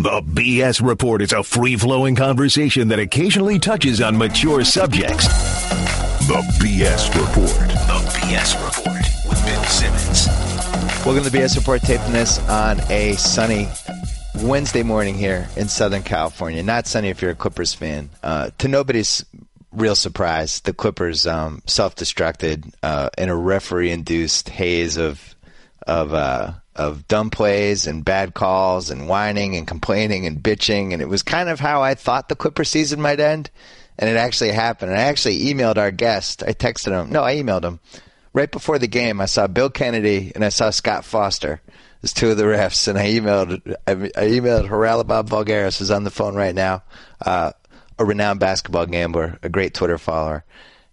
The BS Report is a free flowing conversation that occasionally touches on mature subjects. The BS Report. The BS Report with Bill Simmons. Welcome to the BS Report, taping this on a sunny Wednesday morning here in Southern California. Not sunny if you're a Clippers fan. Uh, to nobody's real surprise, the Clippers um, self-destructed uh, in a referee-induced haze of of uh, of dumb plays and bad calls and whining and complaining and bitching, and it was kind of how I thought the Clipper season might end, and it actually happened. And I actually emailed our guest. I texted him. No, I emailed him right before the game. I saw Bill Kennedy and I saw Scott Foster as two of the refs, and I emailed I, emailed Haralabob Voulgaris, who's on the phone right now, uh, a renowned basketball gambler, a great Twitter follower,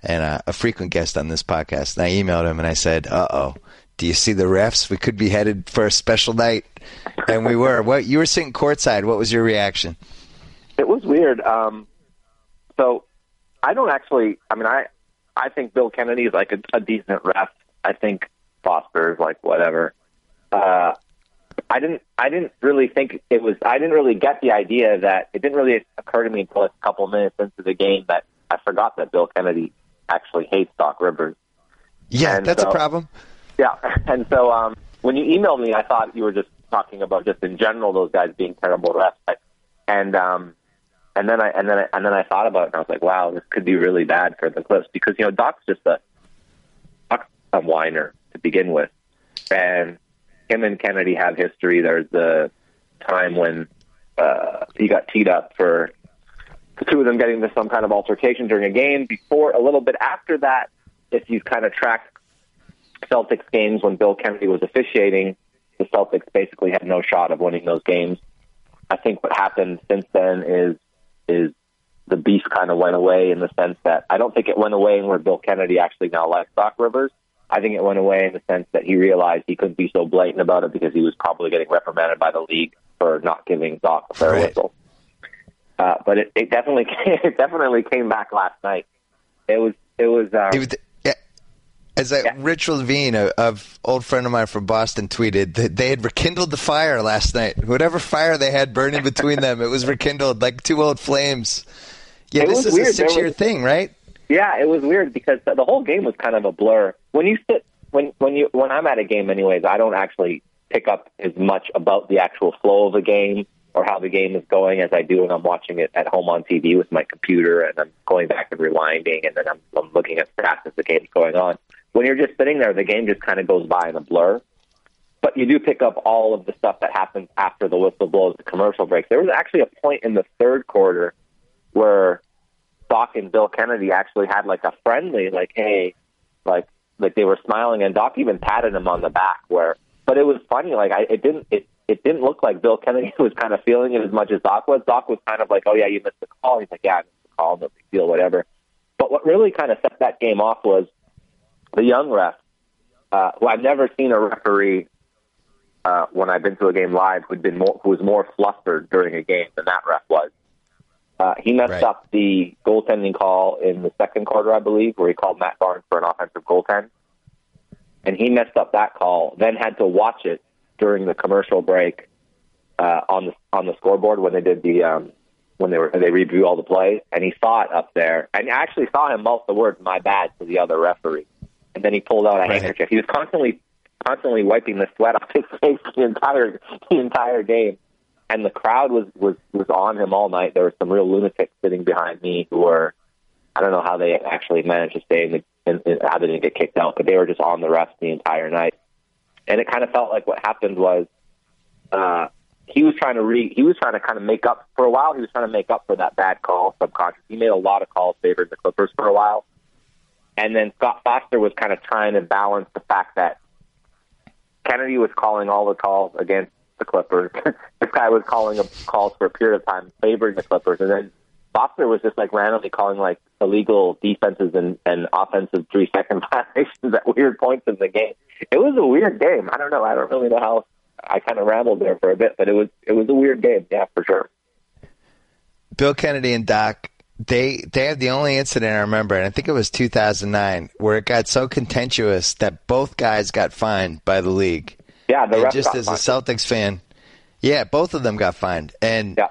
and uh, a frequent guest on this podcast. And I emailed him and I said, "Uh oh." Do you see the refs? We could be headed for a special night, and we were. What you were sitting courtside? What was your reaction? It was weird. Um, so I don't actually. I mean, I I think Bill Kennedy is like a, a decent ref. I think Foster is like whatever. Uh, I didn't. I didn't really think it was. I didn't really get the idea that it didn't really occur to me until a couple minutes into the game that I forgot that Bill Kennedy actually hates Doc Rivers. Yeah, and that's so, a problem. Yeah, and so um, when you emailed me, I thought you were just talking about just in general those guys being terrible refs, and um, and then I and then I, and then I thought about it, and I was like, wow, this could be really bad for the Clips because you know Doc's just a Doc's a whiner to begin with, and him and Kennedy have history. There's the time when uh, he got teed up for the two of them getting into some kind of altercation during a game. Before a little bit after that, if you kind of track Celtics games when Bill Kennedy was officiating, the Celtics basically had no shot of winning those games. I think what happened since then is is the beef kind of went away in the sense that I don't think it went away in where Bill Kennedy actually now likes Doc Rivers. I think it went away in the sense that he realized he couldn't be so blatant about it because he was probably getting reprimanded by the league for not giving Doc a fair right. whistle. Uh, but it, it definitely came, it definitely came back last night. It was it was, um, it was as a, yeah. Rich Levine, a, a, old friend of mine from Boston, tweeted that they had rekindled the fire last night. Whatever fire they had burning between them, it was rekindled like two old flames. Yeah, it this is weird. a six-year thing, right? Yeah, it was weird because the whole game was kind of a blur. When you sit, when when you when I'm at a game, anyways, I don't actually pick up as much about the actual flow of the game or how the game is going as I do when I'm watching it at home on TV with my computer and I'm going back and rewinding and then I'm, I'm looking at stats as the game's going on when you're just sitting there, the game just kind of goes by in a blur. But you do pick up all of the stuff that happens after the whistle blows, the commercial breaks. There was actually a point in the third quarter where Doc and Bill Kennedy actually had like a friendly, like, hey, like, like they were smiling, and Doc even patted him on the back. Where, but it was funny. Like, I it didn't it it didn't look like Bill Kennedy was kind of feeling it as much as Doc was. Doc was kind of like, oh yeah, you missed the call. He's like, yeah, I missed the call, no big deal, whatever. But what really kind of set that game off was the young ref, uh, who I've never seen a referee uh, when I've been to a game live who'd been more, who was more flustered during a game than that ref was. Uh, he messed right. up the goaltending call in the second quarter, I believe, where he called Matt Barnes for an offensive goaltend, and he messed up that call. Then had to watch it during the commercial break uh, on the on the scoreboard when they did the um, when they were they review all the plays, and he saw it up there, and I actually saw him mouth the words "my bad" to the other referee and then he pulled out a right. handkerchief. He was constantly constantly wiping the sweat off his face the entire the entire game. And the crowd was was was on him all night. There were some real lunatics sitting behind me who were I don't know how they actually managed to stay in the in, in, how they didn't get kicked out, but they were just on the refs the entire night. And it kind of felt like what happened was uh he was trying to re he was trying to kind of make up for a while he was trying to make up for that bad call subconscious. He made a lot of calls favoring the Clippers for a while and then Scott Foster was kind of trying to balance the fact that Kennedy was calling all the calls against the Clippers. this guy was calling calls for a period of time favoring the Clippers, and then Foster was just like randomly calling like illegal defenses and, and offensive three second violations at weird points in the game. It was a weird game. I don't know. I don't really know how. I kind of rambled there for a bit, but it was it was a weird game. Yeah, for sure. Bill Kennedy and Doc they they have the only incident I remember, and I think it was 2009, where it got so contentious that both guys got fined by the league. Yeah, the and just as a Celtics fan, Yeah, both of them got fined, and Yeah.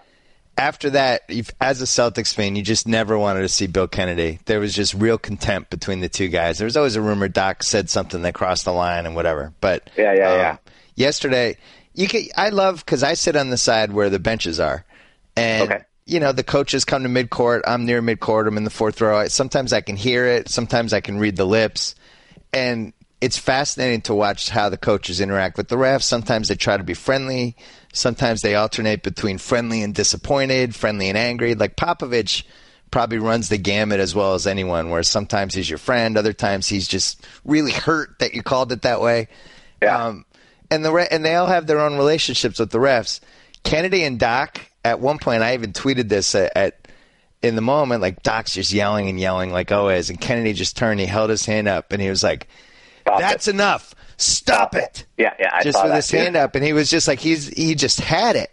after that, as a Celtics fan, you just never wanted to see Bill Kennedy. There was just real contempt between the two guys. There was always a rumor Doc said something that crossed the line and whatever. But Yeah, yeah, um, yeah. Yesterday, you can, I love because I sit on the side where the benches are, and Okay. You know the coaches come to midcourt. I'm near midcourt. I'm in the fourth row. I- Sometimes I can hear it. Sometimes I can read the lips, and it's fascinating to watch how the coaches interact with the refs. Sometimes they try to be friendly. Sometimes they alternate between friendly and disappointed, friendly and angry. Like Popovich probably runs the gamut as well as anyone, where sometimes he's your friend, other times he's just really hurt that you called it that way. Yeah. Um, and the re- and they all have their own relationships with the refs. Kennedy and Doc. At one point, I even tweeted this at, at in the moment, like Doc's just yelling and yelling like always, and Kennedy just turned, he held his hand up, and he was like, Stop "That's it. enough, stop it." Yeah, yeah. I just with his too. hand up, and he was just like he's he just had it,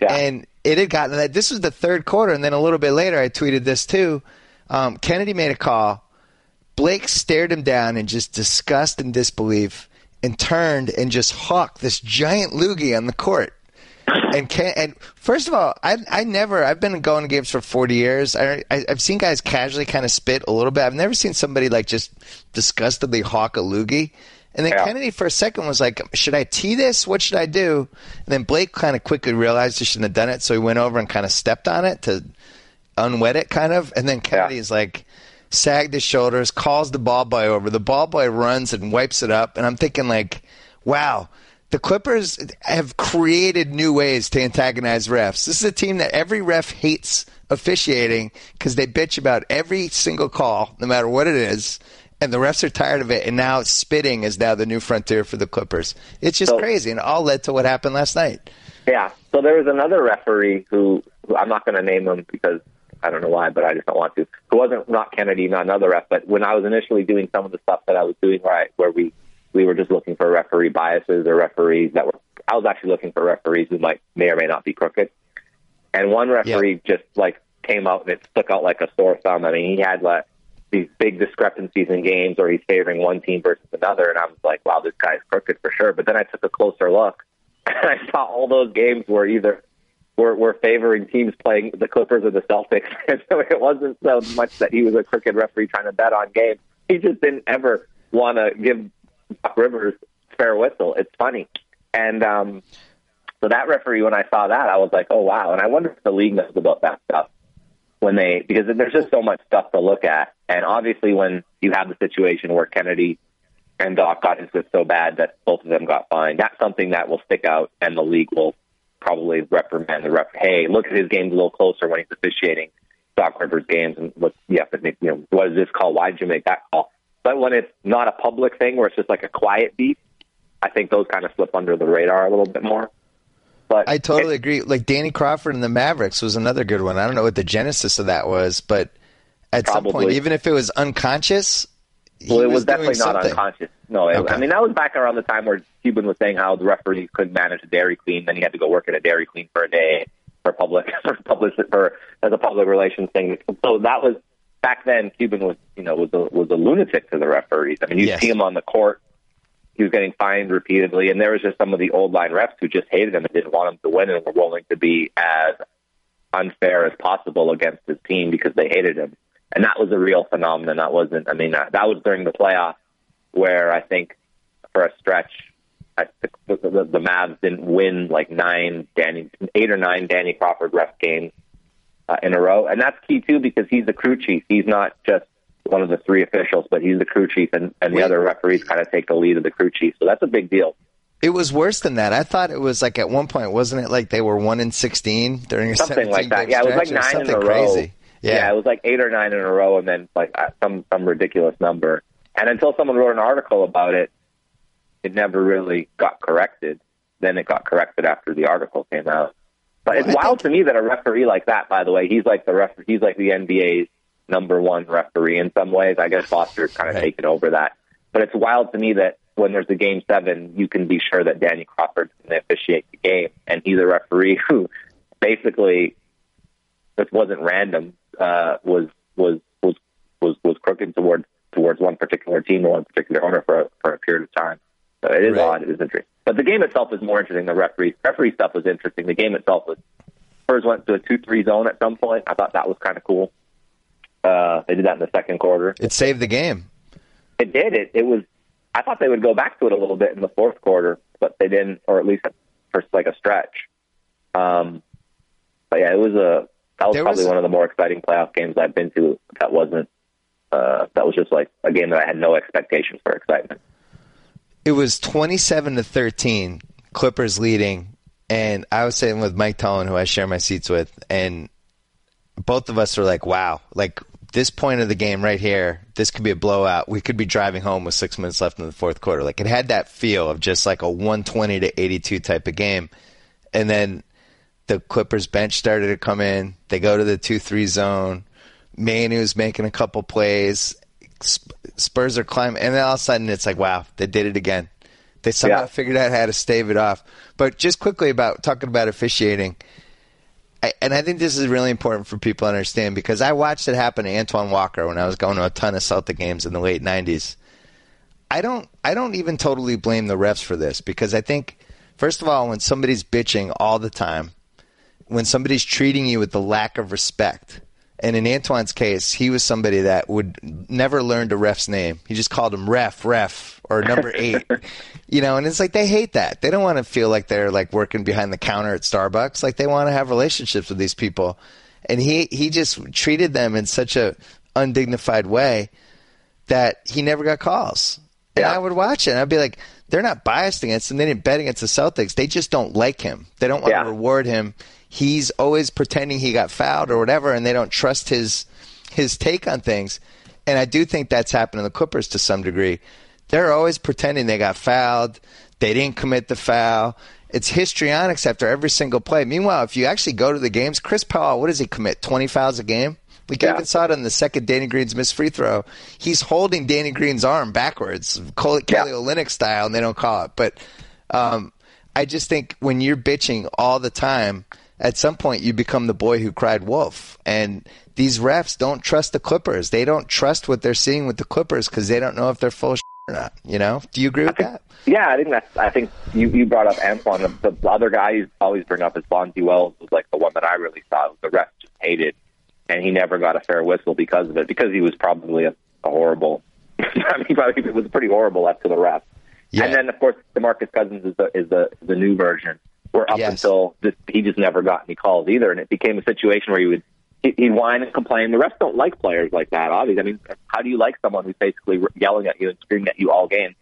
Yeah. and it had gotten that. This was the third quarter, and then a little bit later, I tweeted this too. Um, Kennedy made a call. Blake stared him down in just disgust and disbelief, and turned and just hawked this giant loogie on the court. And can and first of all, I I never I've been going to games for forty years. I, I I've seen guys casually kind of spit a little bit. I've never seen somebody like just disgustedly hawk a loogie. And then Yeah. Kennedy for a second was like, "Should I tee this? What should I do?" And then Blake kind of quickly realized he shouldn't have done it, so he went over and kind of stepped on it to unwet it, kind of. And then Kennedy's like sagged his shoulders, calls the ball boy over. The ball boy runs and wipes it up, and I'm thinking like, "Wow." The Clippers have created new ways to antagonize refs. This is a team that every ref hates officiating because they bitch about every single call, no matter what it is, and the refs are tired of it. And now spitting is now the new frontier for the Clippers. It's just So- crazy, and it all led to what happened last night. Yeah. So there was another referee who, who I'm not going to name him because I don't know why, but I just don't want to. Who wasn't not Kennedy, not another ref. But when I was initially doing some of the stuff that I was doing, right, where we we were just looking for referee biases or referees that were. I was actually looking for referees who might may or may not be crooked. And one referee just like came out and it stuck out like a sore thumb. I mean, he had like these big discrepancies in games, or he's favoring one team versus another, and I was like, wow, this guy's crooked for sure. But then I took a closer look, and I saw all those games were either were, were favoring teams playing the Clippers or the Celtics. And so it wasn't so much that he was a crooked referee trying to bet on games. He just didn't ever want to give Doc Rivers fair whistle. It's funny. And um, so that referee, when I saw that, I was like, oh, wow. And I wonder if the league knows about that stuff when they, because there's just so much stuff to look at. And obviously, when you have the situation where Kennedy and Doc got into it so bad that both of them got fined, that's something that will stick out and the league will probably reprimand the ref. Hey, look at his games a little closer when he's officiating Doc Rivers games, and look, to think, you know, what is this call? Why did you make that call? But when it's not a public thing, where it's just like a quiet beat, I think those kind of slip under the radar a little bit more. But I totally agree. Like Danny Crawford and the Mavericks was another good one. I don't know what the genesis of that was, but at some point, even if it was unconscious, he Well, it was, was definitely not something. unconscious. No, it, Okay. I mean that was back around the time where Cuban was saying how the referees couldn't manage a Dairy Queen, then he had to go work at a Dairy Queen for a day for public for public for as a public relations thing. So that was back then. Cuban was you know was a was a lunatic to the referees. I mean, you Yes. see him on the court. He was getting fined repeatedly, and there was just some of the old line refs who just hated him and didn't want him to win, and were willing to be as unfair as possible against his team because they hated him. And that was a real phenomenon. That wasn't. I mean, that, that was during the playoffs where I think for a stretch, I, the, the, the Mavs didn't win like nine Danny, eight or nine Danny Crawford ref games uh, in a row, and that's key too because he's the crew chief. He's not just one of the three officials, but he's the crew chief, and, and the other referees kind of take the lead of the crew chief. So that's a big deal. It was worse than that. I thought it was like at one point, wasn't it like they were one in sixteen during a something like that. Yeah, it was like nine in a row. crazy. Yeah. it was like eight or nine in a row, and then like uh, some some ridiculous number. And until someone wrote an article about it, it never really got corrected. Then it got corrected after the article came out. But it's Well, wild to me that a referee like that, by the way, he's like the ref, he's like the NBA's number one referee in some ways. I guess Foster's kind of Right. taken over that. But it's wild to me that when there's a game seven, you can be sure that Danny Crawford's going to officiate the game, and he's a referee who basically this wasn't random. Uh, was was was was was crooked towards towards one particular team or one particular owner for a, for a period of time. So it is Right. odd. It is interesting. But the game itself is more interesting. The referee referee stuff was interesting. The game itself was Spurs went to a two three zone at some point. I thought that was kind of cool. Uh, they did that in the second quarter. It saved the game. It did. It it was. I thought they would go back to it a little bit in the fourth quarter, but they didn't, or at least for like a stretch. Um, but yeah, it was a that was There probably was- one of the more exciting playoff games I've been to. That wasn't. Uh, that was just like a game that I had no expectations for excitement. It was 27 to 13, Clippers leading, and I was sitting with Mike Tolan, who I share my seats with, and both of us were like, "Wow, like this point of the game right here, this could be a blowout. We could be driving home with six minutes left in the fourth quarter. Like it had that feel of just like a 120 to 82 type of game, and then the Clippers bench started to come in. They go to the two-three zone. Manu's making a couple plays. Sp- Spurs are climbing, and then all of a sudden it's like, wow, they did it again. They somehow Yeah. figured out how to stave it off. But just quickly about talking about officiating, I, and I think this is really important for people to understand because I watched it happen to Antoine Walker when I was going to a ton of Celtic games in the late '90s. I don't I don't even totally blame the refs for this because I think first of all when somebody's bitching all the time, when somebody's treating you with the lack of respect, and in Antoine's case, he was somebody that would never learn a ref's name. He just called him ref, ref, or number eight. you know, and it's like they hate that. They don't want to feel like they're like working behind the counter at Starbucks. Like they want to have relationships with these people. And he he just treated them in such a undignified way that he never got calls. And Yeah. I would watch it and I'd be like, they're not biased against him. They didn't bet against the Celtics. They just don't like him. They don't want Yeah. to reward him. He's always pretending he got fouled or whatever, and they don't trust his his take on things. And I do think that's happened to the Clippers to some degree. They're always pretending they got fouled. They didn't commit the foul. It's histrionics after every single play. Meanwhile, if you actually go to the games, Chris Paul, what does he commit? Twenty fouls a game? We Yeah. even saw it on the second Danny Green's missed free throw. He's holding Danny Green's arm backwards, Kelly Yeah. Olynyk style, and they don't call it. But um, I just think when you're bitching all the time, at some point you become the boy who cried wolf. And these refs don't trust the Clippers. They don't trust what they're seeing with the Clippers because they don't know if they're full of or not. You know? Do you agree with that? Yeah, I think that's. I think you you brought up Antoine. The, the other guy you always bring up is Bonzi Wells was like the one that I really thought the ref just hated, and he never got a fair whistle because of it because he was probably a, a horrible. I mean, probably it was pretty horrible to the ref. Yeah. And then of course Demarcus Cousins is the is the the new version. Where up Yes. until this, he just never got any calls either, and it became a situation where he would he- he'd whine and complain. The refs don't like players like that. Obviously, I mean, how do you like someone who's basically yelling at you and screaming at you all game?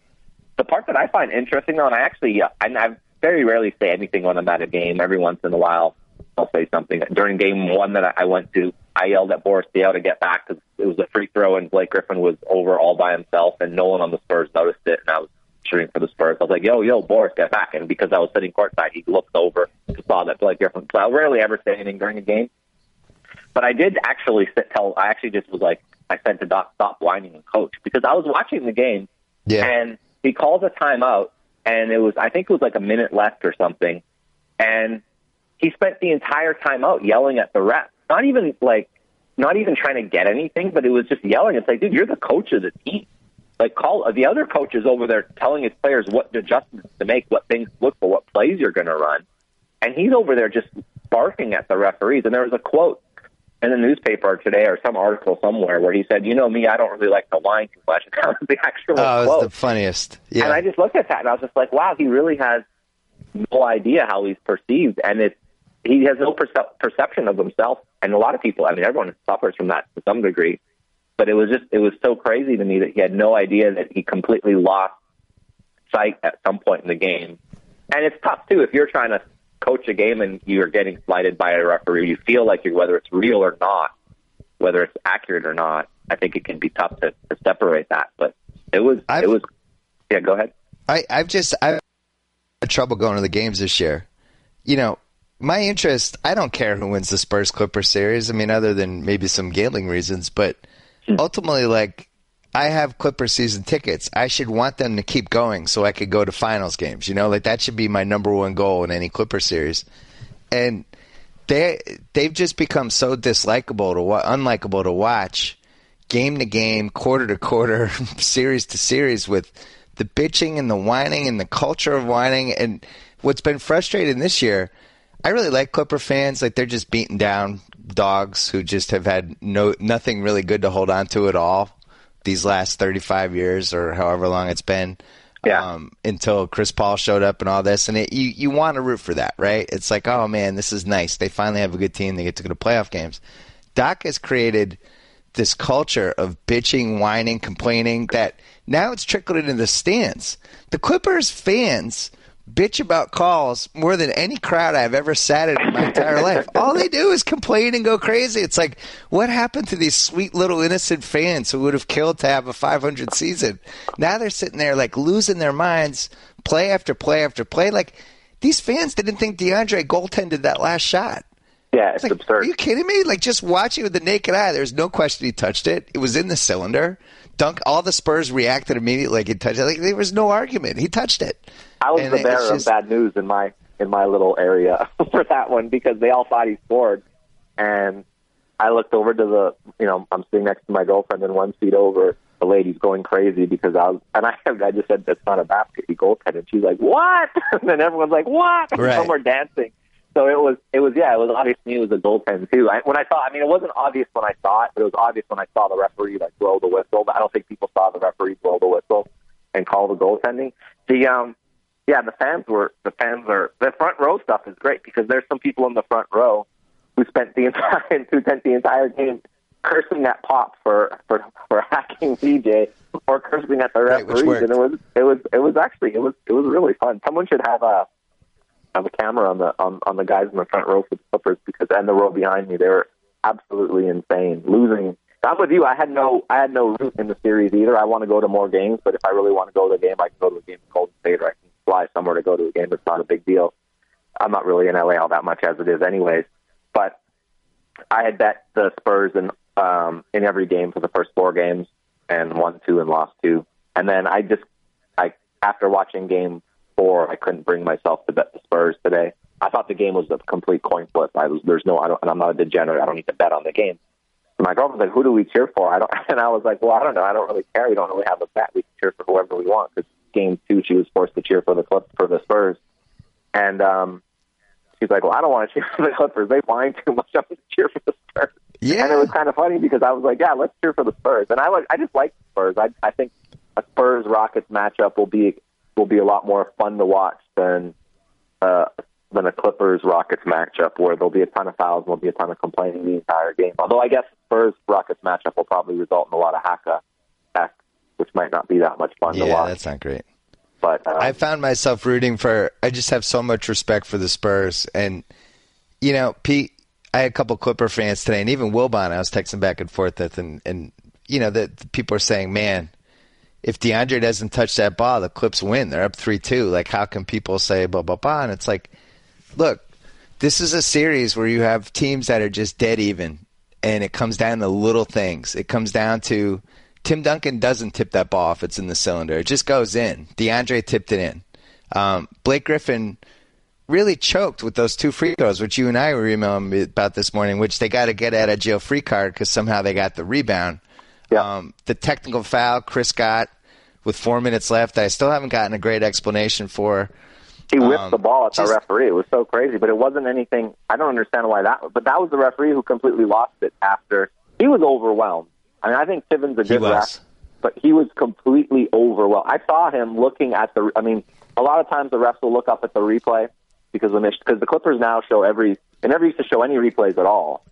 The part that I find interesting, though, and I actually, uh, and I very rarely say anything when I'm at a game. Every once in a while, I'll say something. During game one that I I went to, I yelled at Boris Diaw to get back because it was a free throw and Blake Griffin was over all by himself, and no one on the Spurs noticed it, and I was cheering for the Spurs. I was like, "Yo, yo, Boris, get back!" And because I was sitting courtside, he looked over and saw that Blake Griffin. So I rarely ever say anything during a game. But I did actually sit, tell. I actually just was like, I said to Doc, "Stop whining and coach," because I was watching the game Yeah. and he calls a timeout, and it was I think it was like a minute left or something, and he spent the entire timeout yelling at the ref. Not even like, not even trying to get anything, but it was just yelling. It's like, dude, you're the coach of the team. Like, call the other coaches over there telling his players what adjustments to make, what things to look for, what plays you're going to run, and he's over there just barking at the referees. And there was a quote in the newspaper today or some article somewhere where he said, "You know me, I don't really like the whine too much." That was the actual Oh, quote. the funniest. Yeah. And I just looked at that and I was just like, wow, he really has no idea how he's perceived. And it's, he has no percep- perception of himself. And a lot of people, I mean, everyone suffers from that to some degree. But it was just, it was so crazy to me that he had no idea that he completely lost sight at some point in the game. And it's tough, too, if you're trying to coach a game and you're getting slighted by a referee, you feel like you're, whether it's real or not, whether it's accurate or not, I think it can be tough to, to separate that. But it was, I've- it was, yeah, go ahead. I, I've just I've had trouble going to the games this year. You know, my interest. I don't care who wins the Spurs Clippers series. I mean, other than maybe some gambling reasons, but ultimately, like I have Clipper season tickets. I should want them to keep going so I could go to finals games. You know, like that should be my number one goal in any Clipper series. And they they've just become so dislikable to wa- unlikable to watch game to game, quarter to quarter, series to series with the bitching and the whining and the culture of whining. And what's been frustrating this year, I really like Clipper fans. Like they're just beaten down dogs who just have had no nothing really good to hold on to at all these last 35 years or however long it's been. Yeah. Um, until Chris Paul showed up and all this, and it, you you want to root for that, right? It's like, oh man, this is nice. They finally have a good team. They get to go to playoff games. Doc has created this culture of bitching, whining, complaining that now it's trickled into the stands. The Clippers fans bitch about calls more than any crowd I've ever sat in in my entire life. All they do is complain and go crazy. It's like, what happened to these sweet little innocent fans who would have killed to have a 500 season? Now they're sitting there like losing their minds, play after play after play. Like these fans didn't think DeAndre goaltended that last shot. Yeah, it's, It's like, absurd. are you kidding me? Like just watching with the naked eye, there's no question he touched it. It was in the cylinder. Dunk. All the Spurs reacted immediately like he touched it. Like there was no argument. He touched it. I was And the bearer just- of bad news in my in my little area for that one because they all thought he scored, and I looked over to the you know I'm sitting next to my girlfriend and one seat over the lady's going crazy because I was and I I just said that's not a basket he goaltended and she's like what? And then everyone's like what? And Right. some were dancing. So it was it was yeah it was obvious to me it was a goaltend too. I, when I saw I mean it wasn't obvious when I saw it but it was obvious when I saw the referee like blow the whistle. But I don't think people saw the referee blow the whistle and call the goaltending. The um yeah, the fans were the fans are the front row stuff is great because there's some people in the front row who spent the entire who spent the entire game cursing at Pop for for for hacking DJ or cursing at the Right, referees, and it was it was it was actually it was it was really fun. Someone should have a have a camera on the on, on the guys in the front row for the Clippers because and the row behind me they were absolutely insane losing. I'm with you. I had no I had no root in the series either. I want to go to more games, but if I really want to go to a game, I can go to a game in Golden State or I can fly somewhere to go to a game. It's not a big deal. I'm not really in LA all that much as it is, anyways. But I had bet the Spurs in um, in every game for the first four games and won two and lost two. And then I just I after watching game four, I couldn't bring myself to bet the Spurs today. I thought the game was a complete coin flip. I was there's no I don't and I'm not a degenerate. I don't need to bet on the game. My girlfriend's like, "Who do we cheer for?" I don't, and I was like, "Well, I don't know. I don't really care. We don't really have a bet. We can cheer for whoever we want." Because game two, she was forced to cheer for the Clip for the Spurs, and um, she's like, "Well, I don't want to cheer for the Clippers. They whine too much. I'm going to cheer for the Spurs." Yeah. And it was kind of funny because I was like, "Yeah, let's cheer for the Spurs." And I like, I just like the Spurs. I, I think a Spurs Rockets matchup will be will be a lot more fun to watch than uh, than a Clippers Rockets matchup where there'll be a ton of fouls and there'll be a ton of complaining the entire game. Although I guess Spurs Rockets matchup will probably result in a lot of hack, which might not be that much fun to Yeah, watch. that's not great. But um, I found myself rooting for. I just have so much respect for the Spurs, and you know, Pete. I had a couple Clipper fans today, and even Wilbon. I was texting back and forth with, and and you know, the people are saying, "Man, if DeAndre doesn't touch that ball, the Clips win. They're up three two. Like, how can people say blah blah blah?" And it's like, look, this is a series where you have teams that are just dead even, and it comes down to little things. It comes down to Tim Duncan doesn't tip that ball if it's in the cylinder. It just goes in. DeAndre tipped it in. Um, Blake Griffin really choked with those two free throws, which you and I were emailing about this morning, which they got to get out of jail free card because somehow they got the rebound. Yeah. Um, the technical foul Chris got with four minutes left, I still haven't gotten a great explanation for. he whipped um, the ball at the referee. It was so crazy, but it wasn't anything. I don't understand why that. But that was the referee who completely lost it after he was overwhelmed. I mean, I think Tiven's a good ref, but he was completely overwhelmed. I saw him looking at the. I mean, a lot of times the refs will look up at the replay because when they because the Clippers now show every they never used to show any replays at all.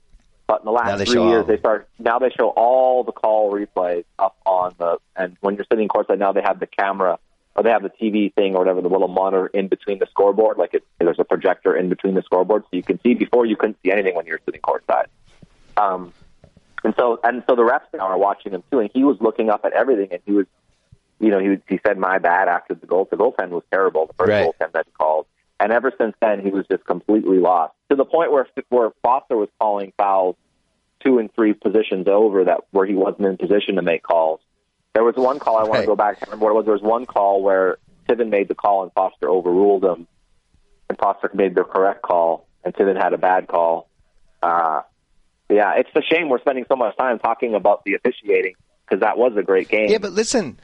But in the last three years, all. they start now they show all the call replays up on the and when you're sitting courtside now they have the camera or they have the TV thing or whatever the little monitor in between the scoreboard like it, there's a projector in between the scoreboard so you can see before you couldn't see anything when you were sitting courtside. Um, and so and so the refs now are watching him too, and he was looking up at everything, and he was, you know, he was, he said my bad after the goal. The goaltend was terrible, the first Right. goaltend that he called, and ever since then he was just completely lost to the point where where Foster was calling fouls two and three positions over that where he wasn't in position to make calls. There was one call I want Right. to go back. I remember what it was. There was one call where Tiven made the call and Foster overruled him, and Foster made the correct call, and Tiven had a bad call. Uh, yeah, it's a shame we're spending so much time talking about the officiating because that was a great game. Yeah, but listen,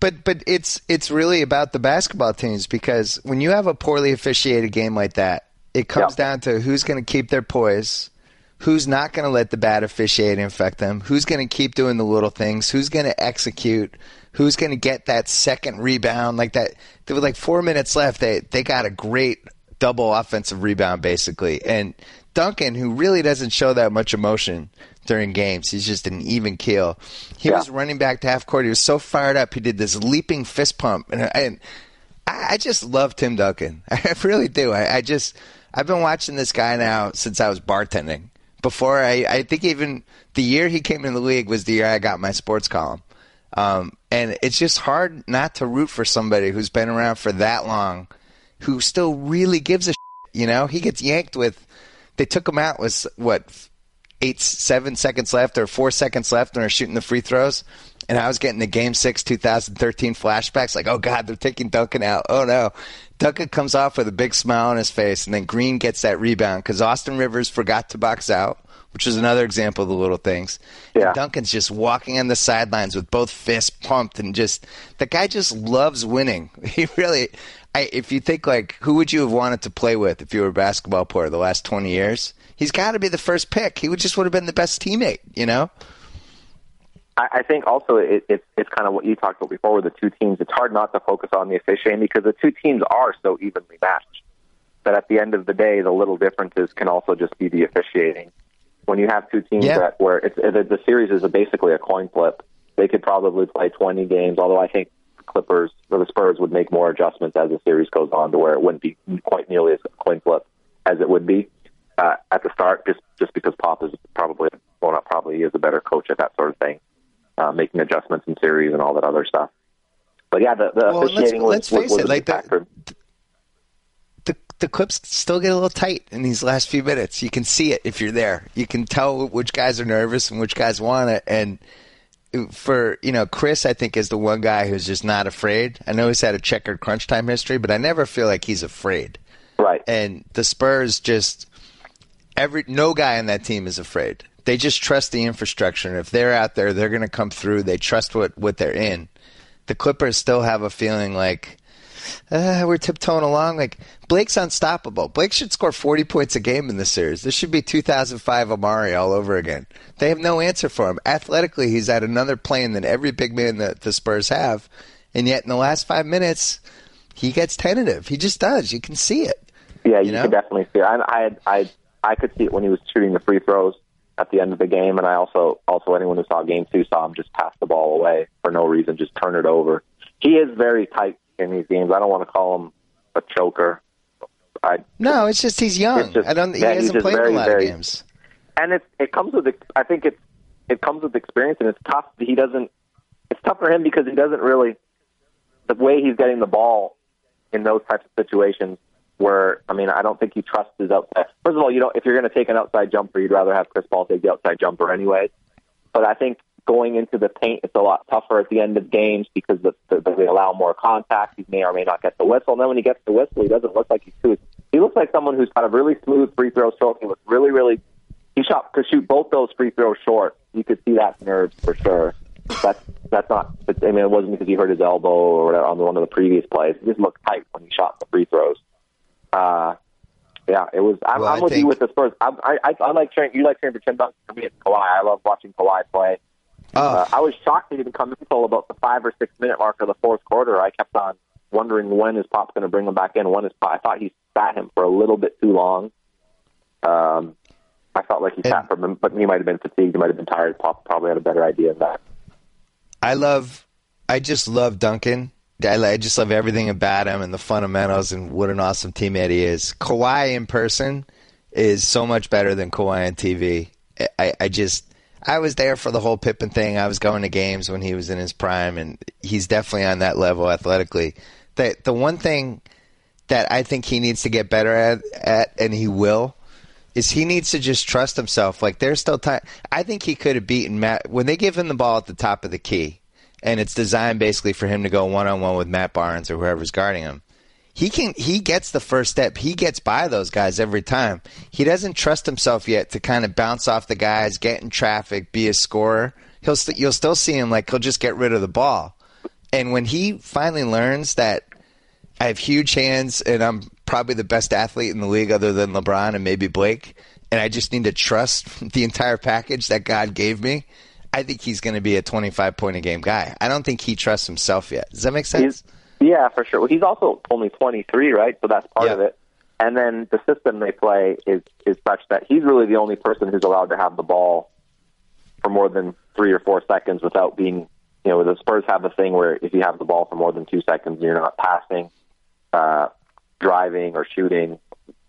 But but it's it's really about the basketball teams because when you have a poorly officiated game like that, it comes yep. down to who's going to keep their poise, who's not going to let the bad officiating affect them, who's going to keep doing the little things, who's going to execute, who's going to get that second rebound like that. There were like four minutes left. They they got a great double offensive rebound basically, and Duncan, who really doesn't show that much emotion during games, he's just an even keel. He yeah. was running back to half court. He was so fired up. He did this leaping fist pump, and, and I, I just love Tim Duncan. I really do. I, I just I've been watching this guy now since I was bartending. Before I, I think even the year he came in the league was the year I got my sports column. Um, and it's just hard not to root for somebody who's been around for that long, who still really gives a shit, you know? He gets yanked with, they took him out with, what, eight, seven seconds left or four seconds left and are shooting the free throws. And I was getting the game six 2013 flashbacks like, oh God, they're taking Duncan out. Oh no. Duncan comes off with a big smile on his face, and then Green gets that rebound because Austin Rivers forgot to box out, which is another example of the little things. Yeah. Duncan's just walking on the sidelines with both fists pumped, and just the guy just loves winning. He really, I, if you think like, who would you have wanted to play with if you were a basketball player the last 20 years? He's got to be the first pick. He would just would have been the best teammate, you know? I, I think also it, it, it's kind of what you talked about before with the two teams. It's hard not to focus on the officiating because the two teams are so evenly matched. But at the end of the day, the little differences can also just be the officiating. When you have two teams yeah. that where it's, it, the series is a, basically a coin flip, they could probably play 20 games. Although I think Clippers or the Spurs would make more adjustments as the series goes on to where it wouldn't be quite nearly as coin flip as it would be uh, at the start, just just because Pop is probably well not probably is a better coach at that sort of thing uh, making adjustments in series and all that other stuff. But yeah, the, the well, officiating let's, was, let's face was, was it, like the, the the clips still get a little tight in these last few minutes. You can see it if you're there. You can tell which guys are nervous and which guys want it. And for you know, Chris, I think is the one guy who's just not afraid. I know he's had a checkered crunch time history, but I never feel like he's afraid. Right. And the Spurs just every no guy on that team is afraid they just trust the infrastructure. And if they're out there, they're going to come through. They trust what, what they're in. The Clippers still have a feeling like uh, we're tiptoeing along. Like Blake's unstoppable. Blake should score 40 points a game in this series. This should be 2005 Amar'e all over again. They have no answer for him. Athletically, he's at another plane than every big man that the Spurs have. And yet, in the last five minutes, he gets tentative. He just does. You can see it. Yeah, you, you know? can definitely see it. I, I, I, I could see it when he was shooting the free throws at the end of the game, and I also also anyone who saw game two saw him just pass the ball away for no reason, just turn it over. He is very tight in these games. I don't want to call him a choker. I, no, it's just he's young. Just, I don't. He yeah, hasn't played very, a lot very, of games. And it it comes with I think it it comes with experience, and it's tough. He doesn't. It's tough for him because he doesn't really the way he's getting the ball in those types of situations where I mean I don't think he trusts his outside. First of all, you know if you're going to take an outside jumper, you'd rather have Chris Paul take the outside jumper anyway. But I think going into the paint, it's a lot tougher at the end of games because the, the, they allow more contact. He may or may not get the whistle. And then when he gets the whistle, he doesn't look like he's too. He looks like someone who's got a really smooth free throw stroke. He looks really, really. He shot to shoot both those free throws short. You could see that nerve for sure. That's that's not. I mean, it wasn't because he hurt his elbow or whatever on one of the previous plays. He just looked tight when he shot the free throws uh, yeah, it was. I'm, well, I'm with think... you with the Spurs. I, I, I like cheering. You like cheering for Tim Duncan. For me, it's Kawhi. I love watching Kawhi play. Oh. Uh, I was shocked he didn't come in until about the five or six minute mark of the fourth quarter. I kept on wondering when is Pop going to bring him back in. When is Pop? I thought he sat him for a little bit too long. Um, I felt like he and, sat for him, but he might have been fatigued. He might have been tired. Pop probably had a better idea of that. I love. I just love Duncan I, just love everything about him and the fundamentals and what an awesome teammate he is. Kawhi in person is so much better than Kawhi on TV. I, I just I was there for the whole Pippen thing. I was going to games when he was in his prime, and he's definitely on that level athletically. The the one thing that I think he needs to get better at, at and he will, is he needs to just trust himself. Like there's still time. I think he could have beaten Matt when they give him the ball at the top of the key and it's designed basically for him to go one on one with Matt Barnes or whoever's guarding him. He can he gets the first step. He gets by those guys every time. He doesn't trust himself yet to kind of bounce off the guys, get in traffic, be a scorer. He'll you st- you'll still see him like he'll just get rid of the ball. And when he finally learns that I have huge hands and I'm probably the best athlete in the league other than LeBron and maybe Blake, and I just need to trust the entire package that God gave me, I think he's going to be a 25 point a game guy. I don't think he trusts himself yet. Does that make sense? He's, yeah, for sure. Well, he's also only 23, right? So that's part yeah. of it. And then the system they play is is such that he's really the only person who's allowed to have the ball for more than three or four seconds without being, you know, the Spurs have a thing where if you have the ball for more than two seconds, you're not passing, uh, driving, or shooting.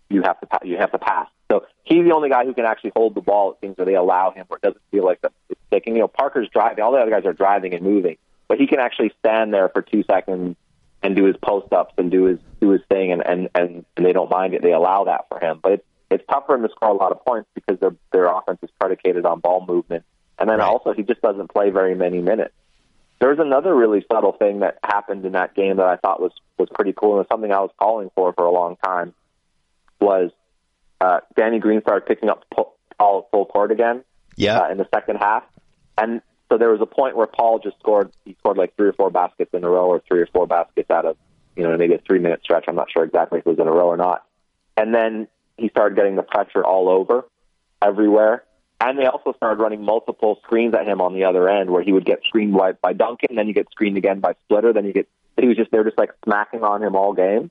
You have to you have to pass. So he's the only guy who can actually hold the ball. It seems that they allow him, where it doesn't feel like that it's taking. You know, Parker's driving. All the other guys are driving and moving, but he can actually stand there for two seconds and do his post ups and do his do his thing, and, and and and they don't mind it. They allow that for him, but it's it's tough for him to score a lot of points because their their offense is predicated on ball movement, and then Right. also he just doesn't play very many minutes. There's another really subtle thing that happened in that game that I thought was was pretty cool and something I was calling for for a long time. Was uh, Danny Green started picking up Paul full court again Yeah. uh, in the second half, and so there was a point where Paul just scored. He scored like three or four baskets in a row, or three or four baskets out of you know maybe a three minute stretch. I'm not sure exactly if it was in a row or not. And then he started getting the pressure all over, everywhere. And they also started running multiple screens at him on the other end, where he would get screened by, by Duncan, then you get screened again by Splitter, then you get. He was just they're just like smacking on him all game.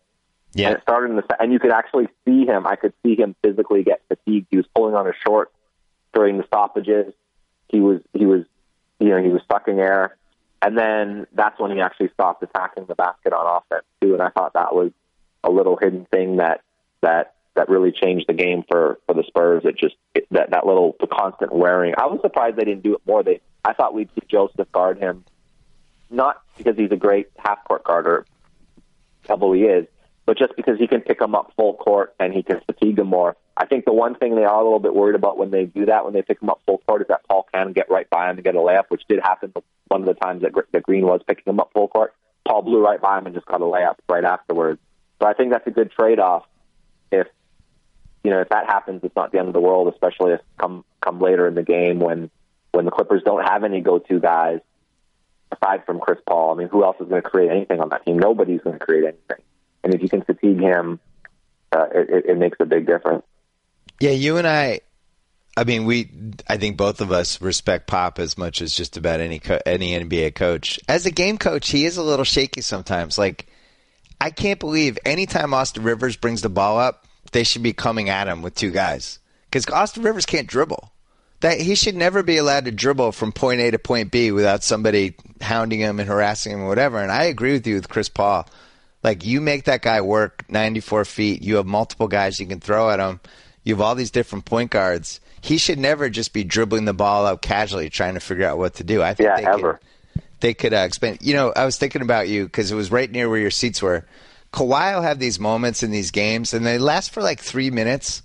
And yeah. it started in the and you could actually see him. I could see him physically get fatigued. He was pulling on his shorts during the stoppages. He was he was you know he was sucking air, and then that's when he actually stopped attacking the basket on offense too. And I thought that was a little hidden thing that that that really changed the game for for the Spurs. It just it, that that little the constant wearing. I was surprised they didn't do it more. They I thought we'd see Joseph guard him, not because he's a great half court guarder, although he is, but just because he can pick him up full court and he can fatigue him more. I think the one thing they are a little bit worried about when they do that, when they pick him up full court, is that Paul can get right by him and get a layup, which did happen one of the times that, that Green was picking him up full court. Paul blew right by him and just got a layup right afterwards. So I think that's a good trade-off. If you know if that happens, it's not the end of the world, especially if come come later in the game when when the Clippers don't have any go-to guys aside from Chris Paul. I mean, who else is going to create anything on that team? Nobody's going to create anything. And if you can fatigue him, uh, it, it, makes a big difference. Yeah, you and I. I mean, we. I think both of us respect Pop as much as just about any co- any NBA coach. As a game coach, he is a little shaky sometimes. Like, I can't believe anytime Austin Rivers brings the ball up, they should be coming at him with two guys because Austin Rivers can't dribble. That he should never be allowed to dribble from point A to point B without somebody hounding him and harassing him or whatever. And I agree with you with Chris Paul. Like you make that guy work 94 feet. You have multiple guys you can throw at him. You have all these different point guards. He should never just be dribbling the ball out casually, trying to figure out what to do. I think Yeah, they ever. could they could uh, expand. You know, I was thinking about you because it was right near where your seats were. Kawhi will have these moments in these games, and they last for like three minutes,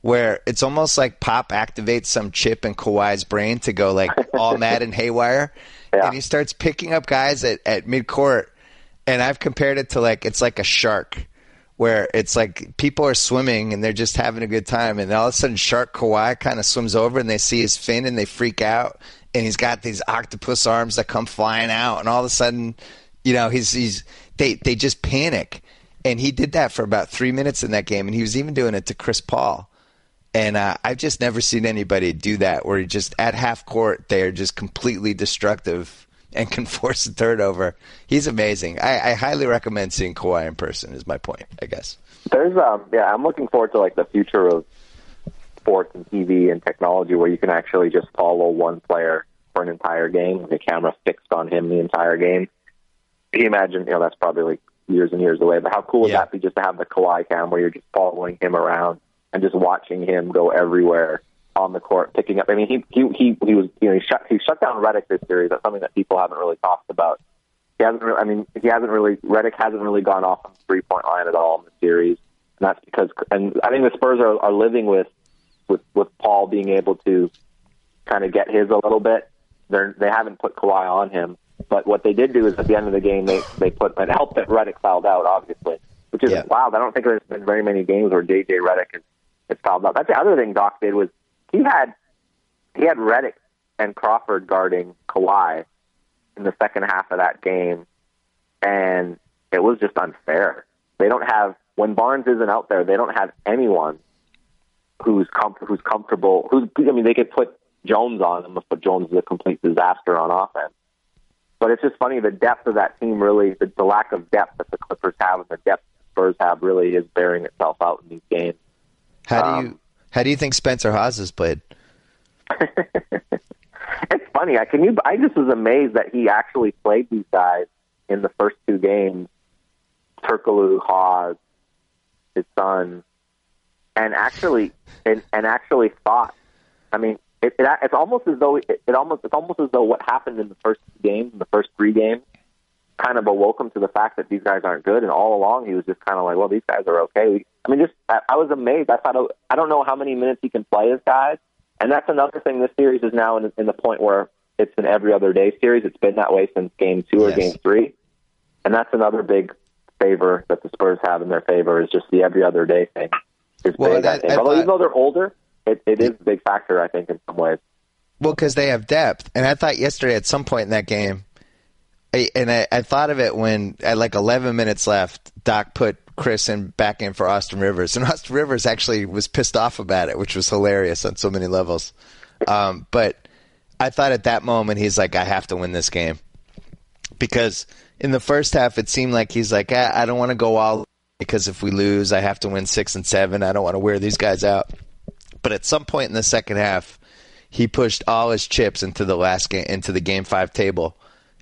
where it's almost like Pop activates some chip in Kawhi's brain to go like all mad and haywire, Yeah. and he starts picking up guys at at mid court. And I've compared it to like it's like a shark, where it's like people are swimming and they're just having a good time, and all of a sudden Shark Kawhi kind of swims over and they see his fin and they freak out, and he's got these octopus arms that come flying out, and all of a sudden, you know, he's he's they they just panic, and he did that for about three minutes in that game, and he was even doing it to Chris Paul. And uh, I've just never seen anybody do that where he just at half court they're just completely destructive and can force a turnover. He's amazing. I, I highly recommend seeing Kawhi in person. Is my point, I guess. There's um yeah, I'm looking forward to like the future of sports and TV and technology where you can actually just follow one player for an entire game with the camera fixed on him the entire game. Can you imagine, you know, that's probably like years and years away, but how cool would Yeah. that be just to have the Kawhi cam where you're just following him around and just watching him go everywhere on the court, picking up. I mean, he he he, he was you know he shut he shut down Reddick this series. That's something that people haven't really talked about. He hasn't. Really, I mean, he hasn't really. Reddick hasn't really gone off on the three point line at all in the series, and that's because. And I think the Spurs are are living with with with Paul being able to kind of get his a little bit. They're they haven't put Kawhi on him, but what they did do is at the end of the game they they put it helped that Reddick fouled out, obviously, which is Yeah. wild. I don't think there's been very many games where JJ Reddick has, has fouled out. That's the other thing Doc did was he had he had Reddick and Crawford guarding Kawhi in the second half of that game, and it was just unfair. They don't have when Barnes isn't out there, they don't have anyone who's com- who's comfortable. Who's I mean, they could put Jones on him, but Jones is a complete disaster on offense. But it's just funny the depth of that team really, the, the lack of depth that the Clippers have and the depth the Spurs have really is bearing itself out in these games. How do you um, how do you think Spencer Hawes has played? it's funny. I can you. I just was amazed that he actually played these guys in the first two games. Turkoglu, Hawes, his son, and actually and, and actually thought. I mean, it, it, it's almost as though it, it almost it's almost as though what happened in the first games, in the first three games, kind of awoke him to the fact that these guys aren't good. And all along, he was just kind of like, well, these guys are okay. I mean, just I, I was amazed. I thought oh, I don't know how many minutes he can play as guys, and that's another thing. This series is now in, in the point where it's an every other day series. It's been that way since game two or yes. game three, and that's another big favor that the Spurs have in their favor is just the every other day thing. Is well, big, that, I think. Although even though they're older, it, it is a big factor, I think, in some ways. Well, because they have depth, and I thought yesterday at some point in that game, I, and I, I thought of it when at like 11 minutes left, Doc put Chris and back in for Austin Rivers, and Austin Rivers actually was pissed off about it, which was hilarious on so many levels. Um, but I thought at that moment he's like, I have to win this game because in the first half it seemed like he's like, ah, I don't want to go all because if we lose, I have to win six and seven. I don't want to wear these guys out. But at some point in the second half, he pushed all his chips into the last game, into the game five table,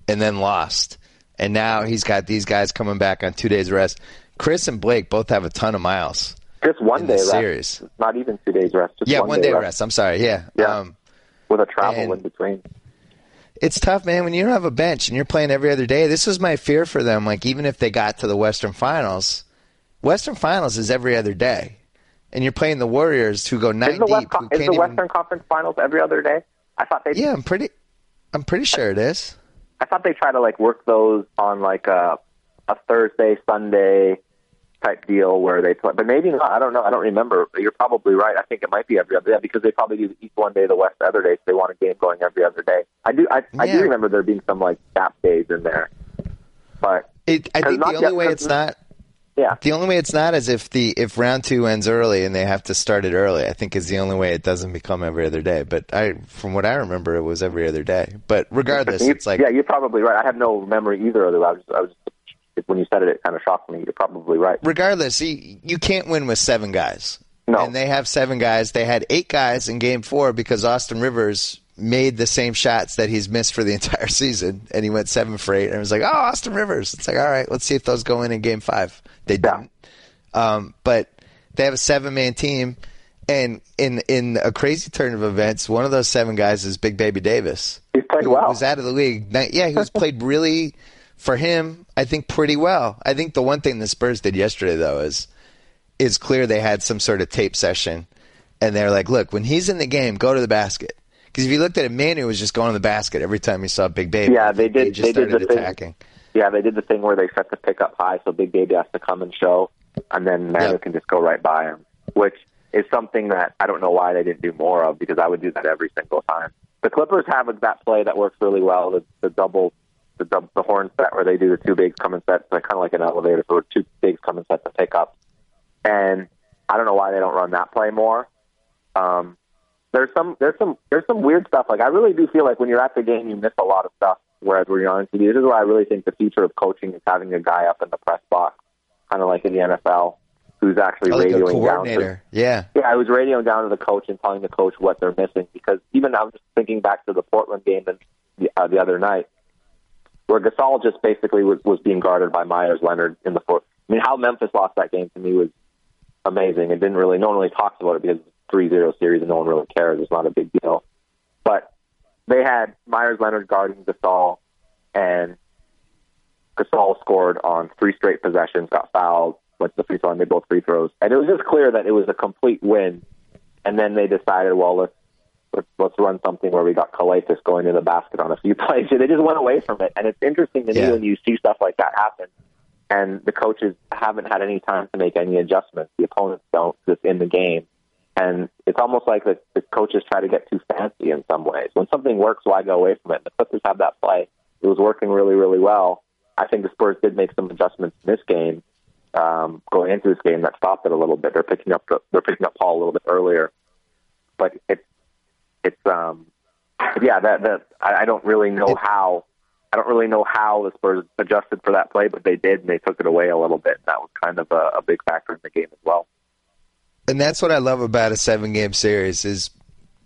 and then lost. And now he's got these guys coming back on two days rest. Chris and Blake both have a ton of miles. Just one day rest. Series. Not even two days rest. yeah, one, one day, rest. rest. I'm sorry. Yeah. Yeah. Um, With a travel in between. It's tough, man, when you don't have a bench and you're playing every other day. This was my fear for them. Like, even if they got to the Western Finals, Western Finals is every other day and you're playing the Warriors who go nine is the deep. West, is the Western even... Conference Finals every other day? I thought they. Yeah, I'm pretty. I'm pretty sure it is. I thought they try to like work those on like a a Thursday, Sunday type deal where they play, but maybe not. I don't know. I don't remember. You're probably right. I think it might be every other day because they probably do the East one day, the West the other day. So they want a game going every other day. I do. I, yeah. I do remember there being some like gap days in there, but it, I think the only way it's not yeah. The only way it's not is if the if round two ends early and they have to start it early. I think is the only way it doesn't become every other day. But I, from what I remember, it was every other day. But regardless, you, it's like yeah, you're probably right. I have no memory either of the. I was, I was when you said it, it kind of shocked me. You're probably right. Regardless, you, you can't win with seven guys. No. And they have seven guys. They had eight guys in game four because Austin Rivers made the same shots that he's missed for the entire season, and he went seven for eight. And it was like, oh, Austin Rivers. It's like, all right, let's see if those go in in game five. They didn't. Um, but they have a seven man team. And in in a crazy turn of events, one of those seven guys is Big Baby Davis. He played well. He Was out of the league. Yeah, he was played really for him. I think pretty well. I think the one thing the Spurs did yesterday though is is clear they had some sort of tape session, and they're like, look, when he's in the game, go to the basket. Because if you looked at it, Manu was just going to the basket every time he saw Big Baby. Yeah, they did. They, just they started did the attacking. Thing. Yeah, they did the thing where they set the pick up high, so Big Baby has to come and show and then Manu yep. can just go right by him, which is something that I don't know why they didn't do more of because I would do that every single time. The Clippers have that play that works really well, the, the double, the, double, the horn set where they do the two bigs coming sets, like kind of like an elevator, so two bigs coming sets to pick up. And I don't know why they don't run that play more. Um, there's some there's some there's some weird stuff. Like I really do feel like when you're at the game, you miss a lot of stuff. Whereas when you're on TV, this is where I really think the future of coaching is having a guy up in the press box kind of like in the NFL, who's actually oh, radioing down to yeah yeah I was radioing down to the coach and telling the coach what they're missing because even I'm just thinking back to the Portland game and the, uh, the other night where Gasol just basically was, was being guarded by Meyers Leonard in the fourth. I mean, how Memphis lost that game to me was amazing. It didn't really, no one really talks about it because it's a 3-0 series and no one really cares. It's not a big deal. But they had Meyers Leonard guarding Gasol and Gasol scored on three straight possessions, got fouled, went to the free throw, and made both free throws. And it was just clear that it was a complete win. And then they decided, well, let's let's, let's run something where we got Calathes going to the basket on a few plays. They just went away from it. And it's interesting to yeah. me when you see stuff like that happen. And the coaches haven't had any time to make any adjustments. The opponents don't, just in the game. And it's almost like the, the coaches try to get too fancy in some ways. When something works, why go away from it? The Clippers have that play. It was working really, really well I think the Spurs did make some adjustments in this game, um, going into this game that stopped it a little bit. They're picking up the, they're picking up Paul a little bit earlier, but it's it's um yeah that that I, I don't really know how I don't really know how the Spurs adjusted for that play, but they did, and they took it away a little bit. That was kind of a, a big factor in the game as well. And that's what I love about a seven game series is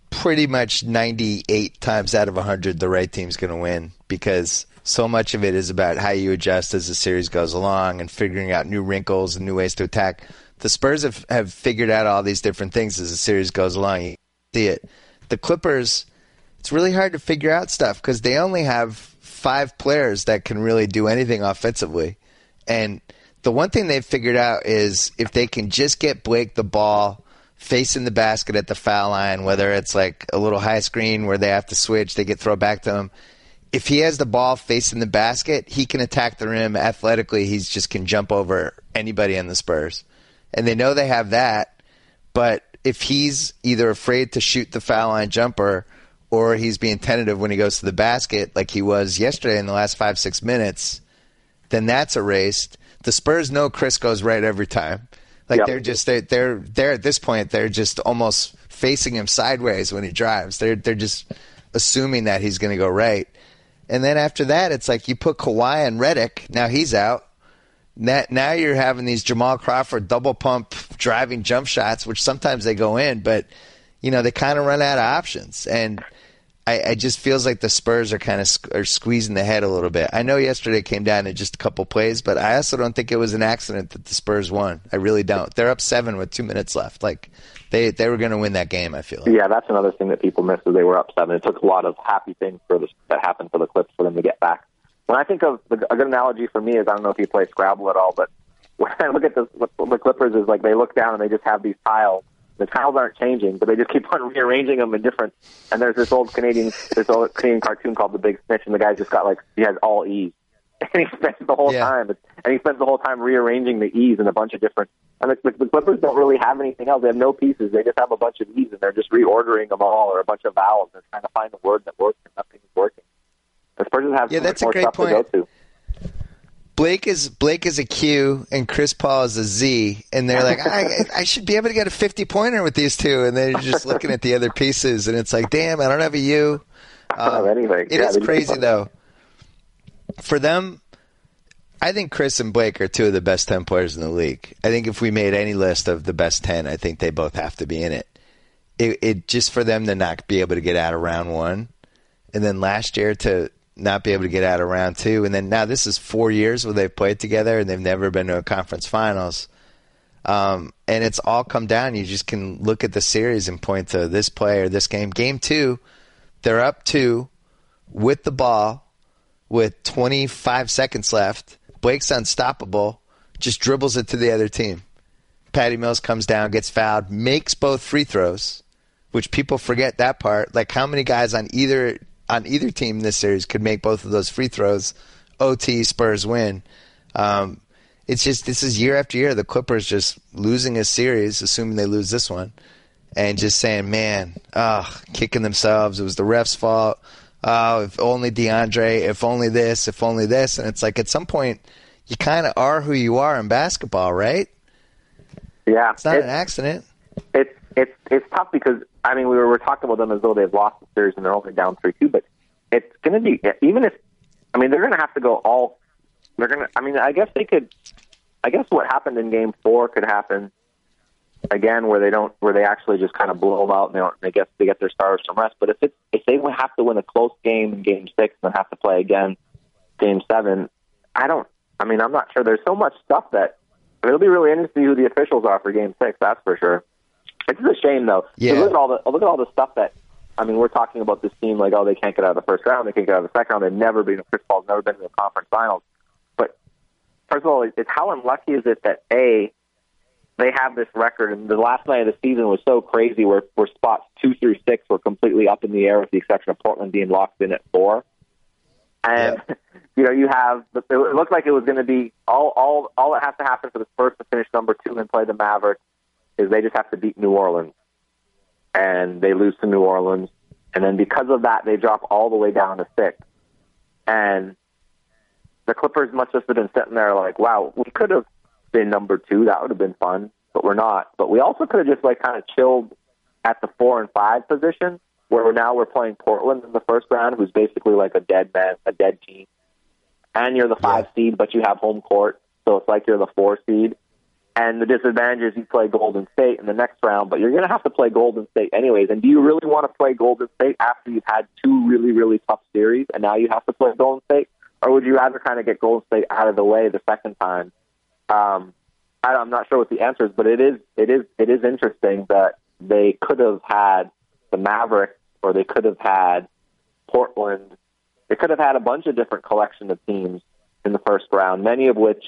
pretty much 98 times out of 100 the right team's going to win because so much of it is about how you adjust as the series goes along and figuring out new wrinkles and new ways to attack. The Spurs have, have figured out all these different things as the series goes along. You see it. The Clippers, it's really hard to figure out stuff because they only have five players that can really do anything offensively. And the one thing they've figured out is if they can just get Blake the ball facing the basket at the foul line, whether it's like a little high screen where they have to switch, they get throw back to him. If he has the ball facing the basket, he can attack the rim athletically. He just can jump over anybody in the Spurs. And they know they have that, but if he's either afraid to shoot the foul line jumper or he's being tentative when he goes to the basket, like he was yesterday in the last five, six minutes, then that's erased. The Spurs know Chris goes right every time. Like yep. they're just they're, they're they're at this point they're just almost facing him sideways when he drives. They're they're just assuming that he's going to go right. And then after that, it's like you put Kawhi and Redick. Now he's out. Now, now you're having these Jamal Crawford double pump driving jump shots, which sometimes they go in, but you know they kind of run out of options. And I, I just feels like the Spurs are kind of are squeezing the head a little bit. I know yesterday came down to just a couple plays, but I also don't think it was an accident that the Spurs won. I really don't. They're up seven with two minutes left. Like they they were going to win that game. I feel. Like. Yeah, that's another thing that people missed is they were up seven. It took a lot of happy things for the, that happened for the Clips for them to get back. When I think of the, a good analogy for me is I don't know if you play Scrabble at all, but when I look at the, the Clippers is like they look down and they just have these tiles the tiles aren't changing, but they just keep on rearranging them in different. And there's this old Canadian, this old Canadian cartoon called The Big Snit, and the guy just got like he has all E's, and he spends the whole yeah. time, and he spends the whole time rearranging the E's in a bunch of different. And the, the Clippers don't really have anything else; they have no pieces. They just have a bunch of E's, and they're just reordering them all, or a bunch of vowels, and trying to find a word that works, and nothing's working. The Spurs have yeah, that's a great point. Blake is Blake is a Q and Chris Paul is a Z, and they're like, I, I should be able to get a fifty pointer with these two, and they're just looking at the other pieces, and it's like, damn, I don't have a U. Um, anything. It yeah, is crazy though. For them, I think Chris and Blake are two of the best ten players in the league. I think if we made any list of the best ten, I think they both have to be in it. It, it just for them to not be able to get out of round one, and then last year to not be able to get out of round two. And then now this is four years where they've played together and they've never been to a conference finals. Um, and it's all come down. You just can look at the series and point to this play or this game. Game two, they're up two with the ball with 25 seconds left. Blake's unstoppable, just dribbles it to the other team. Patty Mills comes down, gets fouled, makes both free throws, which people forget that part. Like how many guys on either on either team in this series could make both of those free throws. OT Spurs win. Um, it's just this is year after year the Clippers just losing a series, assuming they lose this one, and just saying, "Man, oh, kicking themselves. It was the refs' fault. Oh, if only DeAndre. If only this. If only this." And it's like at some point, you kind of are who you are in basketball, right? Yeah, it's not it's, an accident. It's it's it's tough because I mean we were, we are talking about them as though they've lost the series and they're only down three two, but it's going to be even if I mean they're going to have to go all. They're going to. I mean I guess they could. I guess what happened in Game Four could happen again where they don't where they actually just kind of blow them out and they don't. They guess they get their stars some rest. But if it's if they have to win a close game in Game Six and have to play again Game Seven, I don't. I mean I'm not sure. There's so much stuff that it'll be really interesting who the officials are for Game Six. That's for sure. It's just a shame though. Yeah. Look at all the look at all the stuff that I mean, we're talking about this team like, oh, they can't get out of the first round, they can't get out of the second round. They've never been. Chris Paul's never been to the conference finals. But first of all, it's how unlucky is it that a they have this record, and the last night of the season was so crazy, where where spots two through six were completely up in the air, with the exception of Portland being locked in at four. And yeah. you know, you have it looked like it was going to be all all all that has to happen for the Spurs to finish number two and play the Mavericks is they just have to beat New Orleans and they lose to New Orleans. And then because of that, they drop all the way down to six. And the Clippers must have been sitting there like, wow, we could have been number two. That would have been fun, but we're not. But we also could have just like kind of chilled at the four and five position, where now we're playing Portland in the first round, who's basically like a dead man, a dead team, and you're the five yeah. seed, but you have home court, so it's like you're the four seed. And the disadvantage is you play Golden State in the next round, but you're going to have to play Golden State anyways. And do you really want to play Golden State after you've had two really, really tough series, and now you have to play Golden State? Or would you rather kind of get Golden State out of the way the second time? Um, I, I'm not sure what the answer is, but it is it is it is interesting that they could have had the Mavericks or they could have had Portland. They could have had a bunch of different collection of teams in the first round, many of which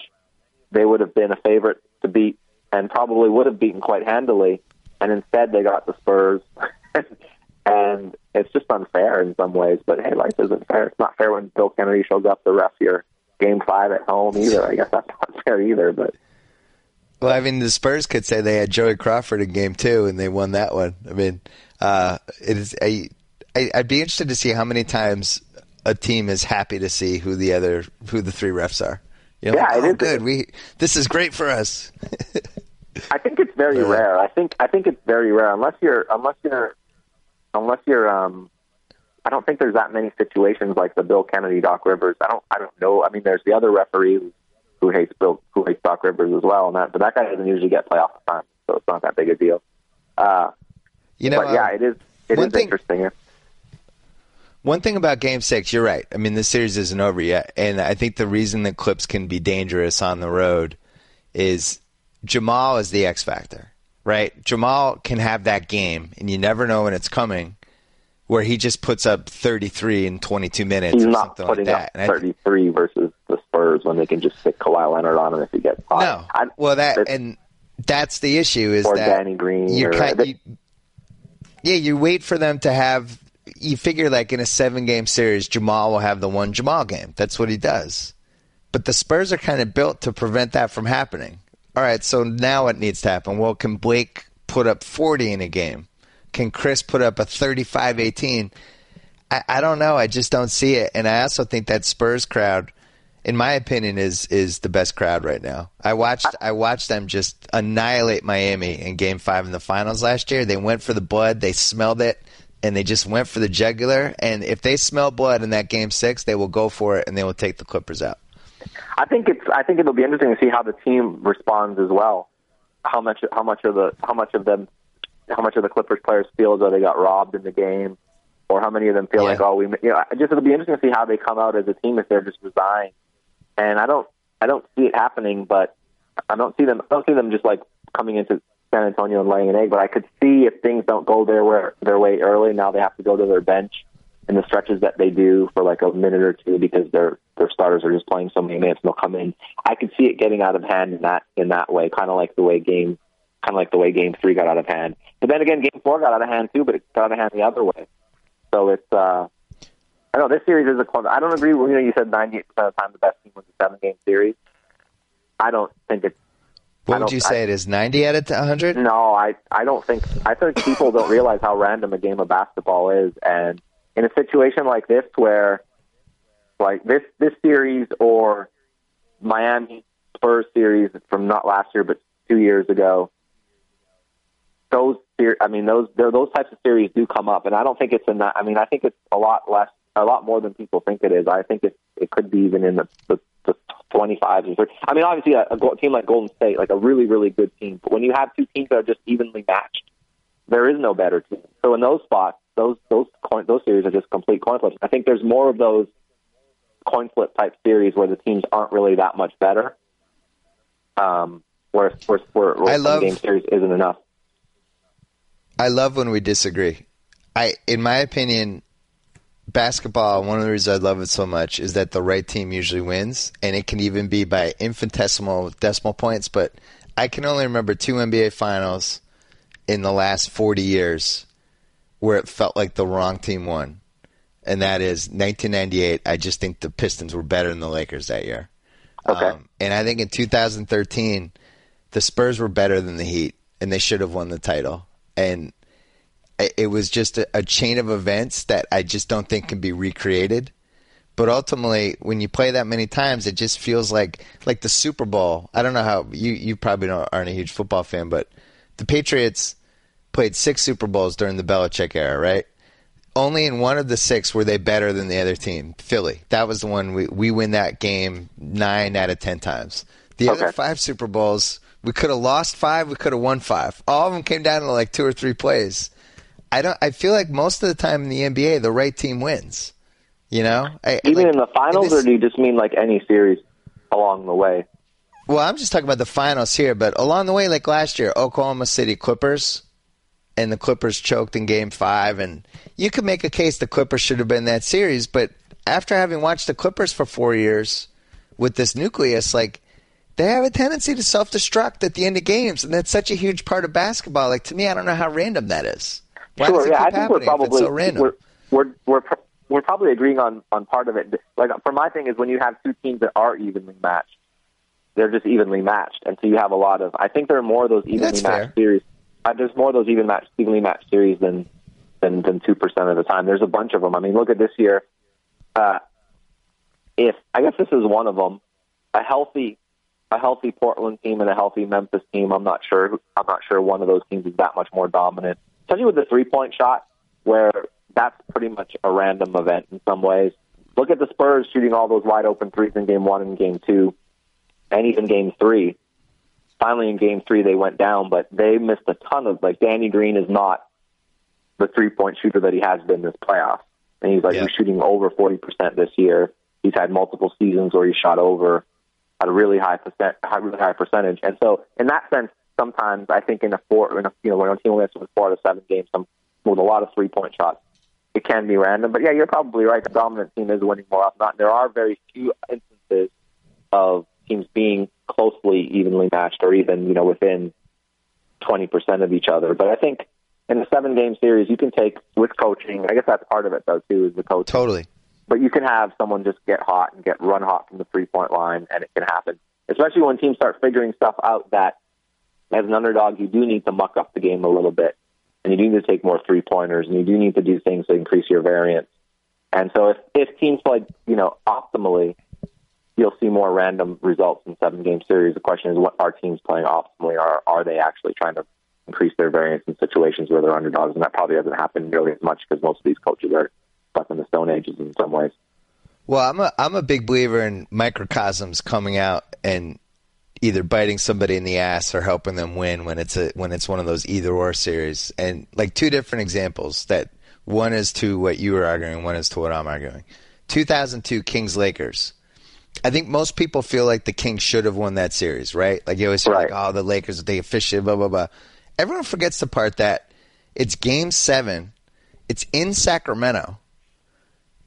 they would have been a favorite to beat and probably would have beaten quite handily. And instead, they got the Spurs. and it's just unfair in some ways. But hey, life isn't fair. It's not fair when Bill Kennedy shows up to ref your game five at home either. I guess that's not fair either. But well, I mean, the Spurs could say they had Joey Crawford in game two and they won that one. I mean, uh, it is. I, I, I'd be interested to see how many times a team is happy to see who the other, who the three refs are. Yeah, like, oh, it is good. We this is great for us. I think it's very uh, rare. I think I think it's very rare unless you're unless you're unless you're um I don't think there's that many situations like the Bill Kennedy Doc Rivers. I don't I don't know. I mean there's the other referee who hates Bill who hates Doc Rivers as well and that but that guy doesn't usually get playoff time, so it's not that big a deal. Uh you know, but yeah, um, it is it is thing, interesting. One thing about Game Six, you're right. I mean, this series isn't over yet, and I think the reason the Clips can be dangerous on the road is Jamal is the X factor, right? Jamal can have that game, and you never know when it's coming, where he just puts up 33 in 22 minutes He's or not something putting like that. Up 33 versus the Spurs when they can just stick Kawhi Leonard on him if he gets hot. No, I, well that and that's the issue is or that Danny Green. Or, kind, you, yeah, you wait for them to have. You figure like in a seven game series, Jamal will have the one Jamal game. That's what he does. But the Spurs are kind of built to prevent that from happening. All right, so now what needs to happen? Well, can Blake put up 40 in a game? Can Chris put up a 35 18? I, I don't know. I just don't see it. And I also think that Spurs crowd, in my opinion, is is the best crowd right now. I watched I watched them just annihilate Miami in Game Five in the finals last year. They went for the blood. They smelled it. And they just went for the jugular. And if they smell blood in that game six, they will go for it and they will take the Clippers out. I think it's. I think it'll be interesting to see how the team responds as well. How much? How much of the? How much of them? How much of the Clippers players feel as though they got robbed in the game, or how many of them feel yeah. like, oh, we. You know, just it'll be interesting to see how they come out as a team if they're just resigned. And I don't. I don't see it happening, but I don't see them. I don't see them just like coming into San Antonio and laying an egg. But I could see if things don't go their way, their way early. Now they have to go to their bench in the stretches that they do for like a minute or two because their their starters are just playing so many minutes and they'll come in. I could see it getting out of hand in that in that way, kind of like the way game kind of like the way game three got out of hand. But then again, game four got out of hand too, but it got out of hand the other way. So it's uh I know this series is a close. I don't agree with you know you said ninety percent of the time the best team wins a seven game series. I don't think it's what would you say I, it is? Ninety out of hundred? No, I I don't think I think people don't realize how random a game of basketball is, and in a situation like this where like this this series or Miami Spurs series from not last year but two years ago those I mean those those types of series do come up and I don't think it's in that I mean I think it's a lot less a lot more than people think it is I think it it could be even in the the, the 25 or 30 I mean obviously a, a team like Golden State like a really really good team but when you have two teams that are just evenly matched there is no better team so in those spots those those coin, those series are just complete coin flips. I think there's more of those coin flip type series where the teams aren't really that much better. Um, where where, where, where I love, game series isn't enough. I love when we disagree. I, in my opinion, basketball. One of the reasons I love it so much is that the right team usually wins, and it can even be by infinitesimal decimal points. But I can only remember two NBA finals in the last forty years where it felt like the wrong team won, and that is 1998. I just think the Pistons were better than the Lakers that year. Okay. Um, and I think in 2013, the Spurs were better than the Heat, and they should have won the title. And it was just a, a chain of events that I just don't think can be recreated. But ultimately, when you play that many times, it just feels like like the Super Bowl. I don't know how you you probably don't, aren't a huge football fan, but the Patriots played six Super Bowls during the Belichick era, right? Only in one of the six were they better than the other team, Philly. That was the one we we win that game nine out of ten times. The Okay. other five Super Bowls, we could have lost five, we could have won five. All of them came down to like two or three plays. I don't. I feel like most of the time in the NBA, the right team wins. You know, I, Even like, in the finals, this- or do you just mean like any series along the way? Well, I'm just talking about the finals here, but along the way, like last year, Oklahoma City Clippers, and the Clippers choked in Game Five, and you could make a case the Clippers should have been that series. But after having watched the Clippers for four years with this nucleus, like they have a tendency to self-destruct at the end of games, and that's such a huge part of basketball. Like to me, I don't know how random that is. Why sure, yeah, I think we're happening if it's probably so we're we're we're we're probably agreeing on on part of it. Like for my thing is when you have two teams that are evenly matched, they're just evenly matched, and so you have a lot of. I think there are more of those evenly That's matched fair. series. Uh, there's more of those even matched evenly matched series than than than two percent of the time. There's a bunch of them. I mean, look at this year. Uh, if I guess this is one of them, a healthy a healthy Portland team and a healthy Memphis team. I'm not sure. I'm not sure one of those teams is that much more dominant, especially with the three point shot, where that's pretty much a random event in some ways. Look at the Spurs shooting all those wide open threes in game one and game two, and even game three. Finally, in game three, they went down, but they missed a ton of. Like Danny Green is not the three point shooter that he has been this playoff, and he's like Yeah. he's shooting over forty percent this year. He's had multiple seasons where he shot over at a really high percent, high, really high percentage. And so, in that sense, sometimes I think in a four, in a, you know, when a team wins with four to seven games, some with a lot of three point shots, it can be random. But yeah, you're probably right. The dominant team is winning more often. Not there are very few instances of teams being closely evenly matched or even you know within twenty percent of each other. But I think in a seven game series, you can take with coaching. I guess that's part of it though too, is the coaching totally. but you can have someone just get hot and get run hot from the three point line, and it can happen. Especially when teams start figuring stuff out that, as an underdog, you do need to muck up the game a little bit, and you do need to take more three pointers, and you do need to do things to increase your variance. And so, if if teams play, you know, optimally, you'll see more random results in seven game series. The question is, what are teams playing optimally? Are are they actually trying to increase their variance in situations where they're underdogs? And that probably doesn't happen nearly as much because most of these coaches are stuck in the Stone Ages in some ways. Well, I'm a I'm a big believer in microcosms coming out and either biting somebody in the ass or helping them win when it's a when it's one of those either or series. And like two different examples that one is to what you were arguing, one is to what I'm arguing. 2002 Kings Lakers. I think most people feel like the Kings should have won that series, right? Like you always hear Right. like, oh, the Lakers they officiate, blah blah blah. Everyone forgets the part that it's Game Seven. It's in Sacramento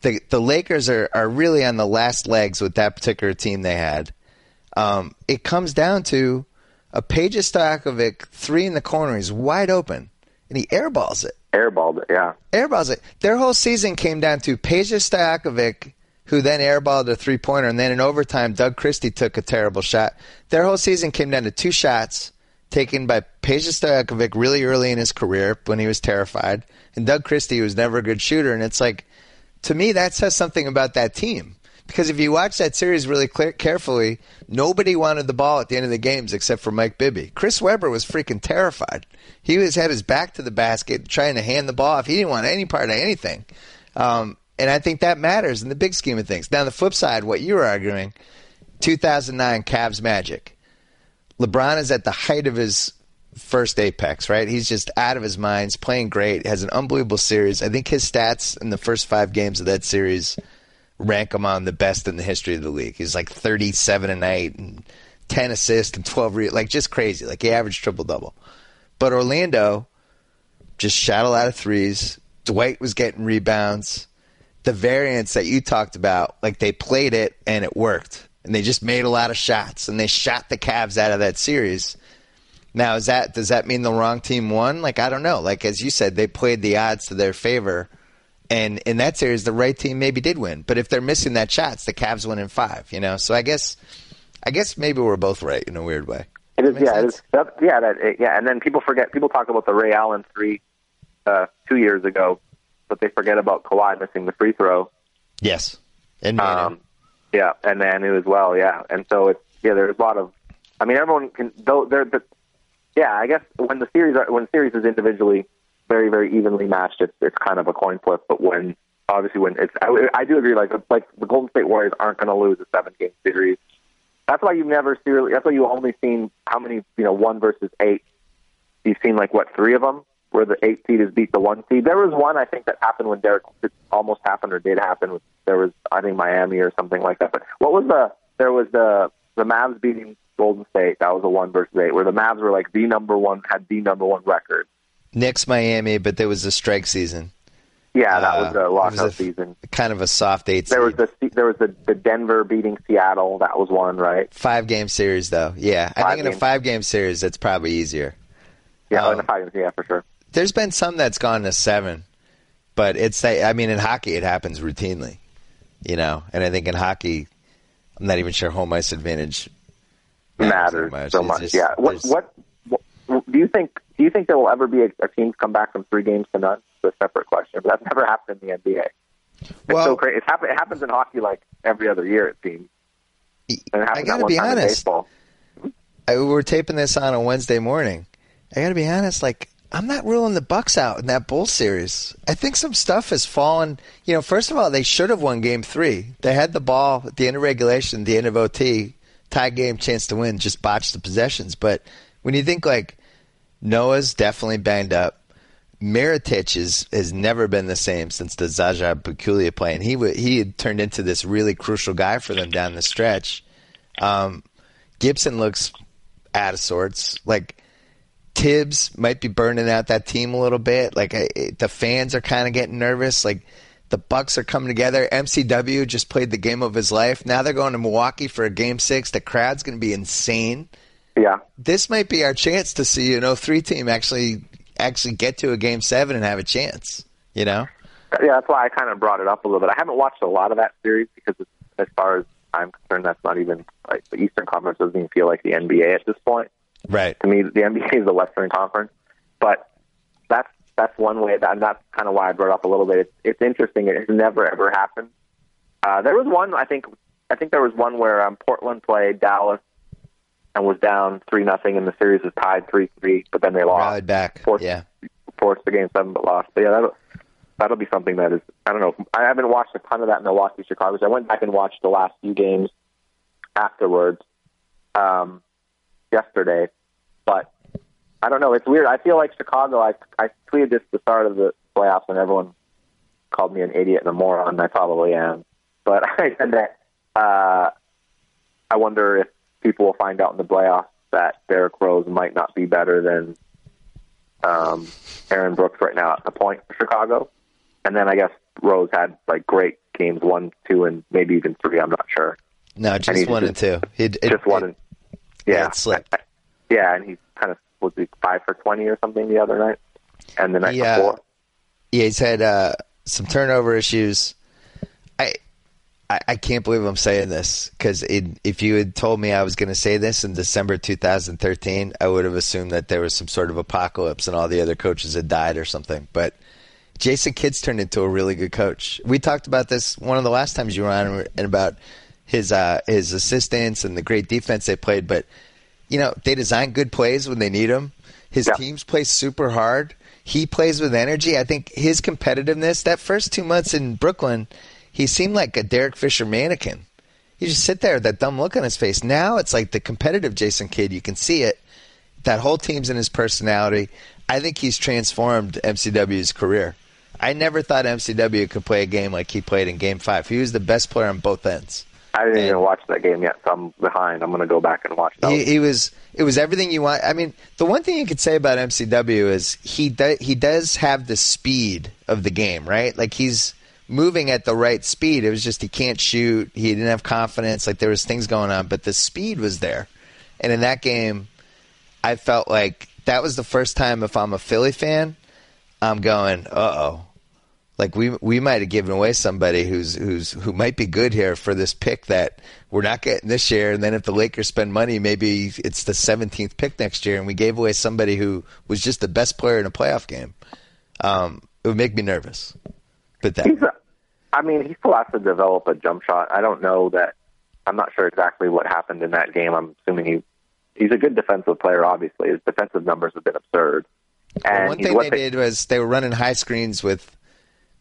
the the Lakers are, are really on the last legs with that particular team they had. Um, it comes down to a Peja Stojakovic three in the corner. He's wide open, and he airballs it. Airballed it, yeah. Airballs it. Their whole season came down to Peja Stojakovic, who then airballed a three pointer, and then in overtime, Doug Christie took a terrible shot. Their whole season came down to two shots taken by Peja Stojakovic really early in his career when he was terrified, and Doug Christie was never a good shooter. And it's like, to me, that says something about that team. Because if you watch that series really clear, carefully, nobody wanted the ball at the end of the games except for Mike Bibby. Chris Webber was freaking terrified. He was had his back to the basket, trying to hand the ball off. He didn't want any part of anything. Um, and I think that matters in the big scheme of things. Now, the flip side, what you were arguing, 2009 Cavs Magic. LeBron is at the height of his first apex, right? He's just out of his mind. Playing great. Has an unbelievable series. I think his stats in the first five games of that series rank him on the best in the history of the league. He's like 37 and 8 and 10 assists and 12 re- like just crazy. Like he averaged triple double. But Orlando just shot a lot of threes. Dwight was getting rebounds. The variance that you talked about, like they played it and it worked. And they just made a lot of shots and they shot the Cavs out of that series. Now, is that does that mean the wrong team won? Like I don't know. Like as you said, they played the odds to their favor, and in that series, the right team maybe did win. But if they're missing that shots, the Cavs win in five. You know, so I guess, I guess maybe we're both right in a weird way. It is, yeah, it sense. is. That, yeah, that, it, yeah. And then people forget. People talk about the Ray Allen three uh, two years ago, but they forget about Kawhi missing the free throw. Yes. And Manu. Um, yeah, and Manu as well. Yeah, and so it's yeah. There's a lot of. I mean, everyone can. Though they're, the, yeah. I guess when the series are, when the series is individually very very evenly matched, it's it's kind of a coin flip. But when obviously when it's I, I do agree. Like like the Golden State Warriors aren't going to lose a seven game series. That's why you've never seriously. That's why you've only seen how many you know one versus eight. You've seen like what three of them where the eight seed has beat the one seed. There was one I think that happened when Derek it almost happened or did happen. There was I think Miami or something like that. But what was the there was the the Mavs beating Golden State. That was a one versus eight where the Mavs were like the number one had the number one record. Knicks Miami, but there was a strike season. Yeah, that was Uh, the it lockout was a- season. Kind of a soft eight. There was the there was the, the Denver beating Seattle. That was one, right? five game series though. Yeah, I Five think in a five game series that's probably easier. Yeah, Um, in the five, game, yeah, for sure. There's been some that's gone to seven, but it's I mean in hockey it happens routinely, you know. And I think in hockey, I'm not even sure home ice advantage matters that so much. just- yeah. What, what what do you think? Do you think there will ever be a, a team come back from three games to none? It's a separate question, but that's never happened in the NBA. It's Well- so crazy. It's happen, it happens in hockey like every other year. It seems. I gotta be honest. I, we're taping this on a Wednesday morning. I got to be honest, like I'm not ruling the Bucks out in that Bull series. I think some stuff has fallen. You know, first of all, they should have won Game Three. They had the ball at the end of regulation, the end of OT, tie game, chance to win, just botched the possessions. But when you think like Noah's definitely banged up. Mirotic is, has never been the same since the Zaza Pachulia play, and he w- he had turned into this really crucial guy for them down the stretch. Um, Gibson looks out of sorts. Like Thibs might be burning out that team a little bit. Like I, the fans are kind of getting nervous. Like the Bucks are coming together. MCW just played the game of his life. Now they're going to Milwaukee for a game six. The crowd's going to be insane. Yeah. This might be our chance to see you know three team actually actually get to a game seven and have a chance. You know. Yeah, that's why I kind of brought it up a little bit. I haven't watched a lot of that series because, it's, as far as I'm concerned, that's not even like the Eastern Conference doesn't even feel like the NBA at this point. Right. To me, the NBA is the Western Conference, but that's that's one way. That, and that's kind of why I brought it up a little bit. It's, it's interesting. It has never ever happened. Uh, there was one. I think. I think there was one where um, Portland played Dallas and was down three nothing, and the series was tied three three. But then they lost. Rallied back. Forced, Yeah. forced the game seven, but lost. But yeah, that'll that'll be something that is. I don't know. I haven't watched a ton of that Milwaukee Chicago. So I went back and watched the last few games afterwards um, yesterday, but I don't know. It's weird. I feel like Chicago. I I tweeted this at the start of the playoffs, and everyone called me an idiot and a moron. And I probably am, but I said that. Uh, I wonder if people will find out in the playoffs that Derrick Rose might not be better than um, Aaron Brooks right now at the point for Chicago. And then I guess Rose had like great games one, two, and maybe even three. I'm not sure. No, just he one and two. It, it, Just one. it- and, yeah, it slipped. I- yeah, and he kind of was he five for twenty or something the other night, and the night before. Yeah, he's had uh, some turnover issues. I, I can't believe I'm saying this because if you had told me I was going to say this in December 2013, I would have assumed that there was some sort of apocalypse and all the other coaches had died or something. But Jason Kidd's turned into a really good coach. We talked about this one of the last times you were on and about his uh, his assistants and the great defense they played. But you know they design good plays when they need them. His Yeah. teams play super hard. He plays with energy. I think his competitiveness that first two months in Brooklyn, he seemed like a Derek Fisher mannequin. You just sit there with that dumb look on his face. Now it's like the competitive Jason Kidd. You can see it. That whole team's in his personality. I think he's transformed MCW's career. I never thought MCW could play a game like he played in Game Five. He was the best player on both ends. I didn't And- even watch that game yet, so I'm behind. I'm going to go back and watch that. He, he was. It was everything you want. I mean, the one thing you could say about MCW is he do, he does have the speed of the game, right? Like he's moving at the right speed. It was just he can't shoot. He didn't have confidence. Like there was things going on, but the speed was there. And in that game, I felt like that was the first time. If I'm a Philly fan, I'm going, uh oh. Like we we might have given away somebody who's who's who might be good here for this pick that we're not getting this year, and then if the Lakers spend money, maybe it's the 17th pick next year, and we gave away somebody who was just the best player in a playoff game. Um, it would make me nervous. But that He's a, I mean, he still has to develop a jump shot. I don't know that. I'm not sure exactly what happened in that game. I'm assuming he he's a good defensive player. Obviously, his defensive numbers have been absurd. Well, And one thing what they they- did was they were running high screens with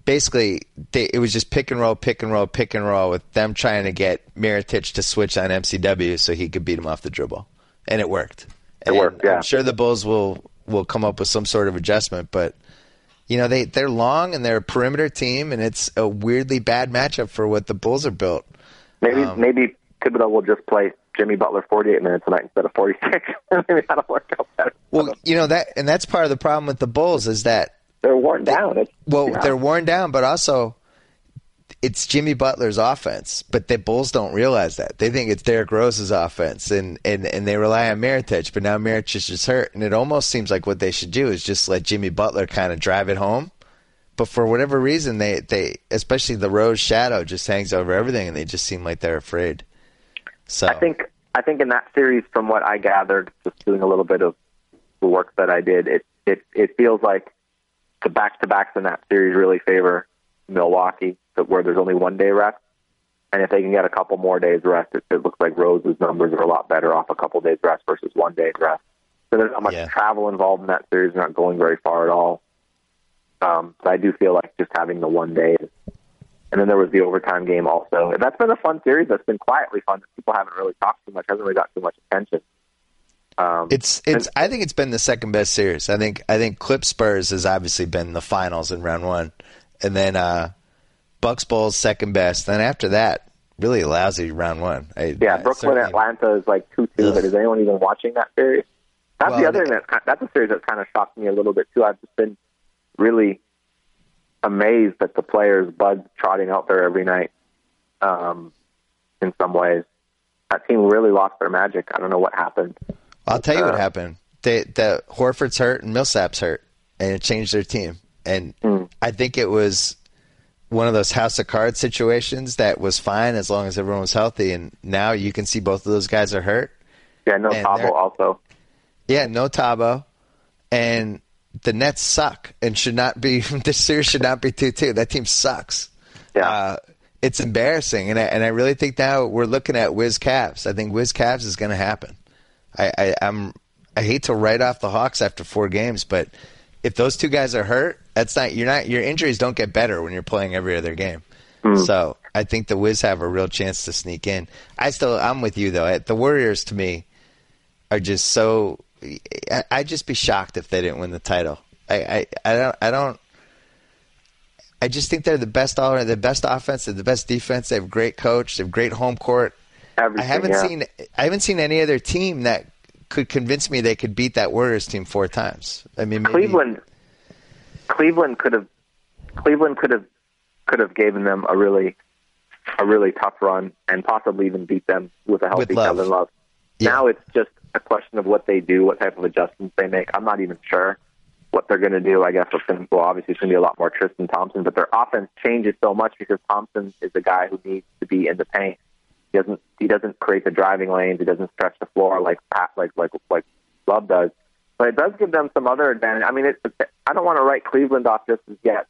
basically they, it was just pick and roll, pick and roll, pick and roll with them trying to get Mirotic to switch on MCW so he could beat him off the dribble, and it worked. It And worked, yeah. I'm sure the Bulls will will come up with some sort of adjustment, but you know they they're long and they're a perimeter team, and it's a weirdly bad matchup for what the Bulls are built. maybe um, maybe Thibodeau will just play Jimmy Butler 48 minutes tonight instead of 46. maybe that'll work out better. Well, you know that, and that's part of the problem with the Bulls is that they're worn down. It's, Well, yeah. they're worn down, but also it's Jimmy Butler's offense. But the Bulls don't realize that. They think it's Derrick Rose's offense, and, and, and they rely on Mirotic. But now Mirotic is hurt, and it almost seems like what they should do is just let Jimmy Butler kind of drive it home. But for whatever reason, they, they especially the Rose shadow just hangs over everything, and they just seem like they're afraid. So I think I think in that series, from what I gathered, just doing a little bit of the work that I did, it it it feels like the back to backs in that series really favor Milwaukee, where there's only one day rest, and if they can get a couple more days rest, it, it looks like Rose's numbers are a lot better off a couple days rest versus one day rest. So there's not much Yeah. travel involved in that series. They're not going very far at all. Um, so I do feel like just having the one day and then there was the overtime game also. And that's been a fun series. That's been quietly fun. People haven't really talked too much. Hasn't really got too much attention. Um, It's it's. I think it's been the second best series. I think I think Clip Spurs has obviously been the finals in round one, and then uh, Bucks Bulls second best. Then after that, really lousy round one. I, yeah, I Brooklyn Atlanta is like two two. But is anyone even watching that series? That's Well, the other thing that's that's a series that's kind of shocked me a little bit too. I've just been really amazed at the players Bud trotting out there every night. Um, in some ways, that team really lost their magic. I don't know what happened. I'll tell you what uh, happened. They, the Horford's hurt and Millsap's hurt, and it changed their team. And Mm. I think it was one of those house of cards situations that was fine as long as everyone was healthy. And now you can see both of those guys are hurt. Yeah, no And Thabo also. Yeah, no Thabo, and the Nets suck and should not be. This series should not be two two. That team sucks. Yeah. Uh, it's embarrassing, and I, and I really think now we're looking at Wiz Cavs. I think Wiz Cavs is going to happen. I, I I'm I hate to write off the Hawks after four games, but if those two guys are hurt, that's not you're not your injuries don't get better when you're playing every other game. Hmm. So I think the Wiz have a real chance to sneak in. I still I'm with you though. The Warriors to me are just so. I- I'd just be shocked if they didn't win the title. I, I, I don't I don't. I just think they're the best all the best offense, they're the best defense. They have great coach, they have great home court. Everything, I haven't yeah. seen I haven't seen any other team that could convince me they could beat that Warriors team four times. I mean, maybe, Cleveland, Cleveland could have, Cleveland could have, could have given them a really, a really tough run and possibly even beat them with a healthy With Love. Kevin Love. Yeah. Now it's just a question of what they do, what type of adjustments they make. I'm not even sure what they're going to do. I guess it's going well, obviously it's going to be a lot more Tristan Thompson, but their offense changes so much because Thompson is the guy who needs to be in the paint. He doesn't he doesn't create the driving lanes. He doesn't stretch the floor like Pat like like like Love does. But it does give them some other advantage. I mean, it, I don't want to write Cleveland off just as yet,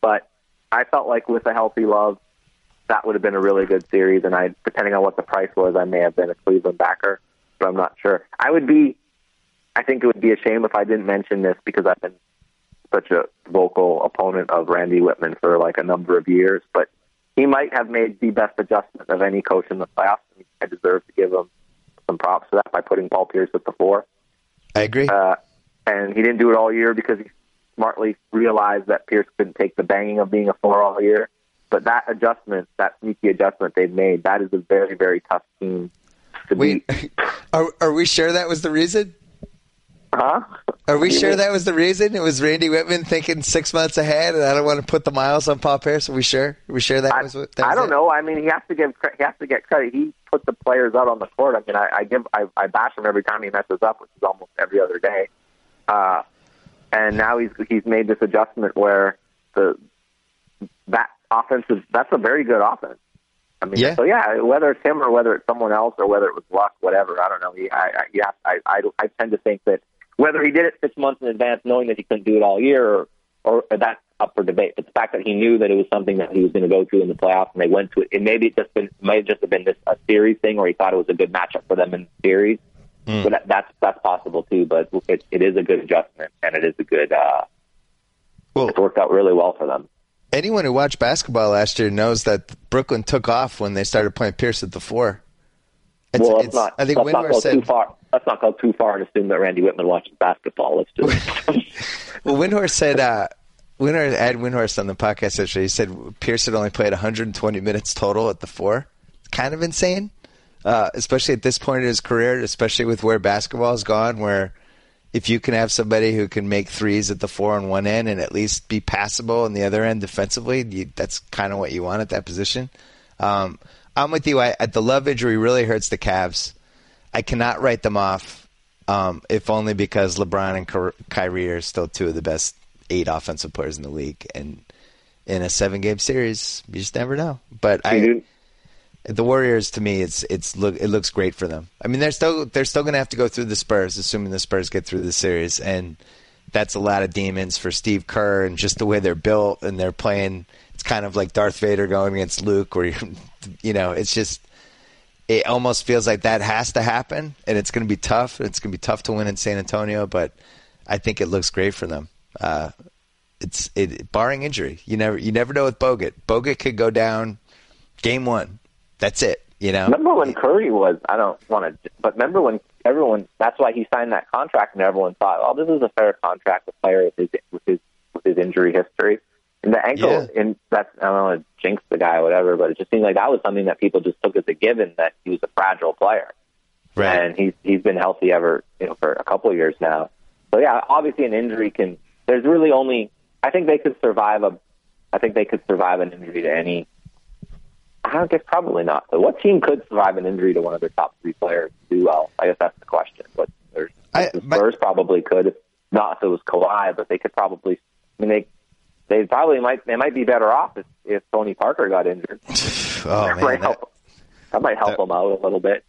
but I felt like with a healthy Love, that would have been a really good series. And I, depending on what the price was, I may have been a Cleveland backer, but I'm not sure. I would be. I think it would be a shame if I didn't mention this because I've been such a vocal opponent of Randy Wittman for like a number of years, but he might have made the best adjustment of any coach in the playoffs. I deserve to give him some props for that by putting Paul Pierce at the four. I agree. Uh, and he didn't do it all year because he smartly realized that Pierce couldn't take the banging of being a four all year. But that adjustment, that sneaky adjustment they've made, that is a very, very tough team to Wait, beat. are are we sure that was the reason? Huh? Are we sure that was the reason? It was Randy Wittman thinking six months ahead, and I don't want to put the miles on Paul Pierce. Are we sure? Are we sure that I, was? That I was don't it? know. I mean, he has to give he has to get credit. He put the players out on the court. I mean, I, I give I, I bash him every time he messes up, which is almost every other day. Uh, and now he's he's made this adjustment where the that offense is that's a very good offense. I mean, Yeah. so yeah, whether it's him or whether it's someone else or whether it was luck, whatever, I don't know. He, I, I, yeah, I, I, I tend to think that whether he did it six months in advance, knowing that he couldn't do it all year, or, or that up for debate. But the fact that he knew that it was something that he was going to go through in the playoffs, and they went to it, and maybe it just been might have just have been this a series thing, or he thought it was a good matchup for them in the series. Mm. But that, that's that's possible too. But it, it is a good adjustment, and it is a good. Uh, well, it's worked out really well for them. Anyone who watched basketball last year knows that Brooklyn took off when they started playing Pierce at the four. It's, well, it's, not. I think let's not go said, too far. Let's not go too far and assume that Randy Wittman watches basketball. Let's just. well, Windhorst said. Uh, Windhorst, Ed Windhorst on the podcast yesterday. He said Pierce had only played 120 minutes total at the four. It's kind of insane, uh, especially at this point in his career, especially with where basketball has gone, where if you can have somebody who can make threes at the four on one end and at least be passable on the other end defensively, you, that's kind of what you want at that position. Um, I'm with you. I, the Love injury really hurts the Cavs. I cannot write them off, um, if only because LeBron and Kyrie are still two of the best eight offensive players in the league, and in a seven game series, you just never know. But I, the Warriors, to me, it's it's look it looks great for them. I mean, they're still they're still going to have to go through the Spurs, assuming the Spurs get through the series, and that's a lot of demons for Steve Kerr and just the way they're built and they're playing. It's kind of like Darth Vader going against Luke, where you you know, it's just it almost feels like that has to happen, and it's going to be tough. It's going to be tough to win in San Antonio, but I think it looks great for them. Uh, it's it, barring injury. You never you never know with Bogut. Bogut could go down game one. That's it. You know. Remember when Curry was? I don't want to, but remember when everyone? That's why he signed that contract, and everyone thought, "Oh, this is a fair contract with player with his with his with his injury history." And the ankle, yeah. and that's I don't want to jinx the guy or whatever, but it just seemed like that was something that people just took as a given that he was a fragile player. Right. And he's he's been healthy ever you know for a couple of years now. So yeah, obviously an injury can. There's really only. I think they could survive a. I think they could survive an injury to any. I don't guess probably not. But what team could survive an injury to one of their top three players do well? I guess that's the question. But there's I, the Spurs my, probably could. Not if it was Kawhi, but they could probably. I mean, they they probably might they might be better off if, if Tony Parker got injured. oh that man, might help, that, that, might help that, them out a little bit.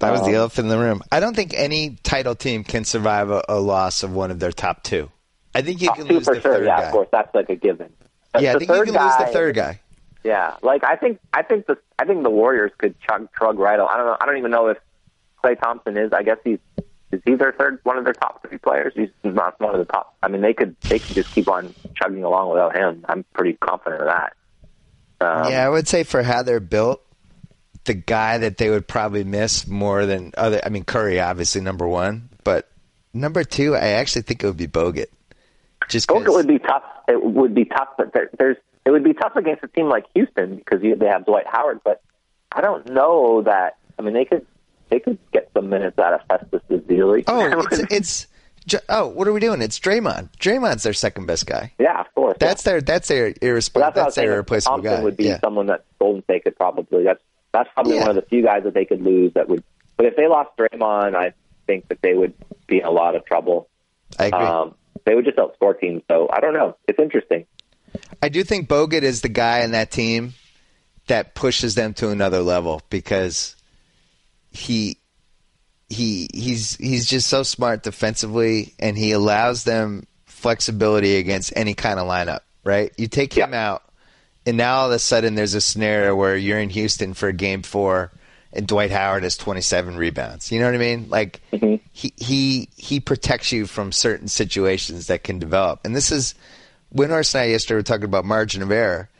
That was um, the elephant in the room. I don't think any title team can survive a, a loss of one of their top two. I think you can lose for the sure. third yeah, guy. of course, that's like a given. But yeah, I think you can guy, lose the third guy. Yeah, like I think I think the I think the Warriors could chug trug right. I don't know. I don't even know if Klay Thompson is. I guess he's is he their third one of their top three players? He's not one of the top. I mean, they could they could just keep on chugging along without him. I'm pretty confident of that. Um, yeah, I would say for how they're built, the guy that they would probably miss more than other. I mean, Curry obviously number one, but number two, I actually think it would be Bogut. Just Bogut would be tough. It would be tough, but there, there's it would be tough against a team like Houston because you, they have Dwight Howard. But I don't know that. I mean, they could they could get some minutes out of Festus Ezeli. Oh, it's, it's oh, what are we doing? It's Draymond. Draymond's their second best guy. Yeah, of course. That's yeah. their that's their irresponsible. That's, that's their irreplaceable Thompson guy. Would be yeah. someone that Golden State could probably. That's that's probably yeah. one of the few guys that they could lose. That would. But if they lost Draymond, I think that they would be in a lot of trouble. I agree. Um, they would just outscore teams. So I don't know. It's interesting. I do think Bogut is the guy in that team that pushes them to another level because he he he's he's just so smart defensively, and he allows them flexibility against any kind of lineup. Right? You take him out, and now all of a sudden there's a scenario where you're in Houston for game four, and Dwight Howard has 27 rebounds. You know what I mean? Like mm-hmm. he he he protects you from certain situations that can develop, and this is. when I yesterday were talking about margin of error.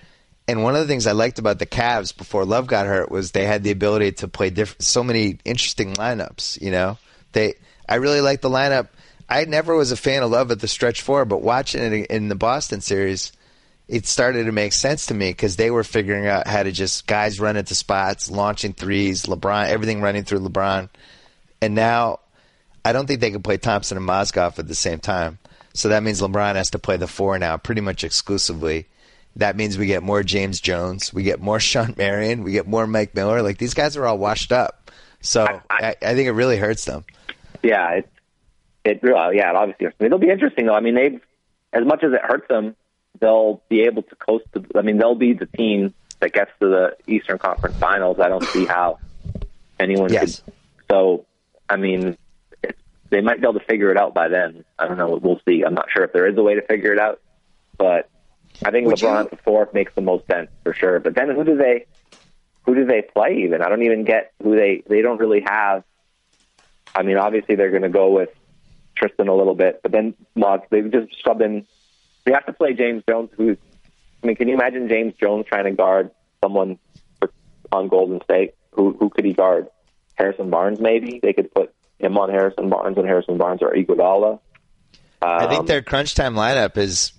And one of the things I liked about the Cavs before Love got hurt was they had the ability to play different, so many interesting lineups. You know, they I really liked the lineup. I never was a fan of Love at the stretch four, but watching it in the Boston series, it started to make sense to me because they were figuring out how to just guys run into spots, launching threes, LeBron, everything running through LeBron, and now I don't think they can play Thompson and Mozgov at the same time. So that means LeBron has to play the four now, pretty much exclusively that means we get more James Jones, we get more Shawn Marion, we get more Mike Miller. Like these guys are all washed up. So I, I, I think it really hurts them. Yeah, it it really yeah, it obviously hurts them. It'll be interesting though. I mean, they as much as it hurts them, they'll be able to coast. To, I mean, they'll be the team that gets to the Eastern Conference Finals. I don't see how anyone yes. could. So, I mean, it, they might be able to figure it out by then. I don't know. We'll see. I'm not sure if there is a way to figure it out, but I think Would LeBron you- at the four makes the most sense for sure. But then who do they who do they play even? I don't even get who they they don't really have. I mean, obviously they're going to go with Tristan a little bit, but then well, they just sub in. They have to play James Jones, who's. I mean, can you imagine James Jones trying to guard someone for, on Golden State? Who who could he guard? Harrison Barnes, maybe they could put him on Harrison Barnes and Harrison Barnes or Iguodala. I think Um, their crunch time lineup is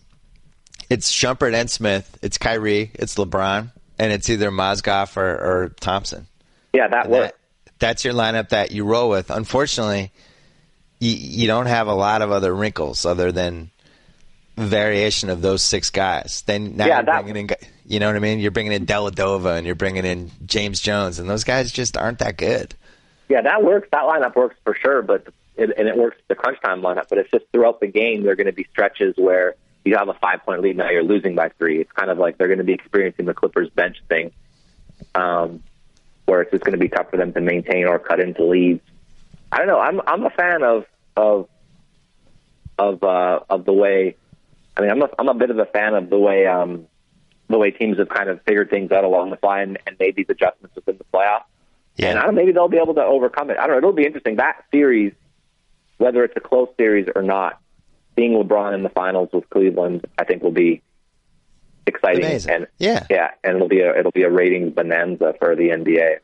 it's Shumpert and Smith, it's Kyrie, it's LeBron, and it's either Mozgov or, or Thompson. yeah, that works. that, that's your lineup that you roll with. Unfortunately, you, you don't have a lot of other wrinkles other than variation of those six guys. Then now Yeah, you're that- bringing in, you know what I mean? You're bringing in Dellavedova and you're bringing in James Jones, and those guys just aren't that good. Yeah, that works. That lineup works for sure, but it, and it works the crunch time lineup. But it's just throughout the game, there are going to be stretches where you have a five point lead now you're losing by three. It's kind of like they're going to be experiencing the Clippers bench thing, um, where it's just going to be tough for them to maintain or cut into leads. I don't know. I'm I'm a fan of of of uh, of the way. I mean, I'm a I'm a bit of a fan of the way um, the way teams have kind of figured things out along the fly and, and made these adjustments within the playoffs. And I don't maybe they'll be able to overcome it. I don't know. It'll be interesting. That series, whether it's a close series or not, seeing LeBron in the finals with Cleveland, I think will be exciting. Amazing. And Yeah. yeah, and it'll be a it'll be a rating bonanza for the NBA.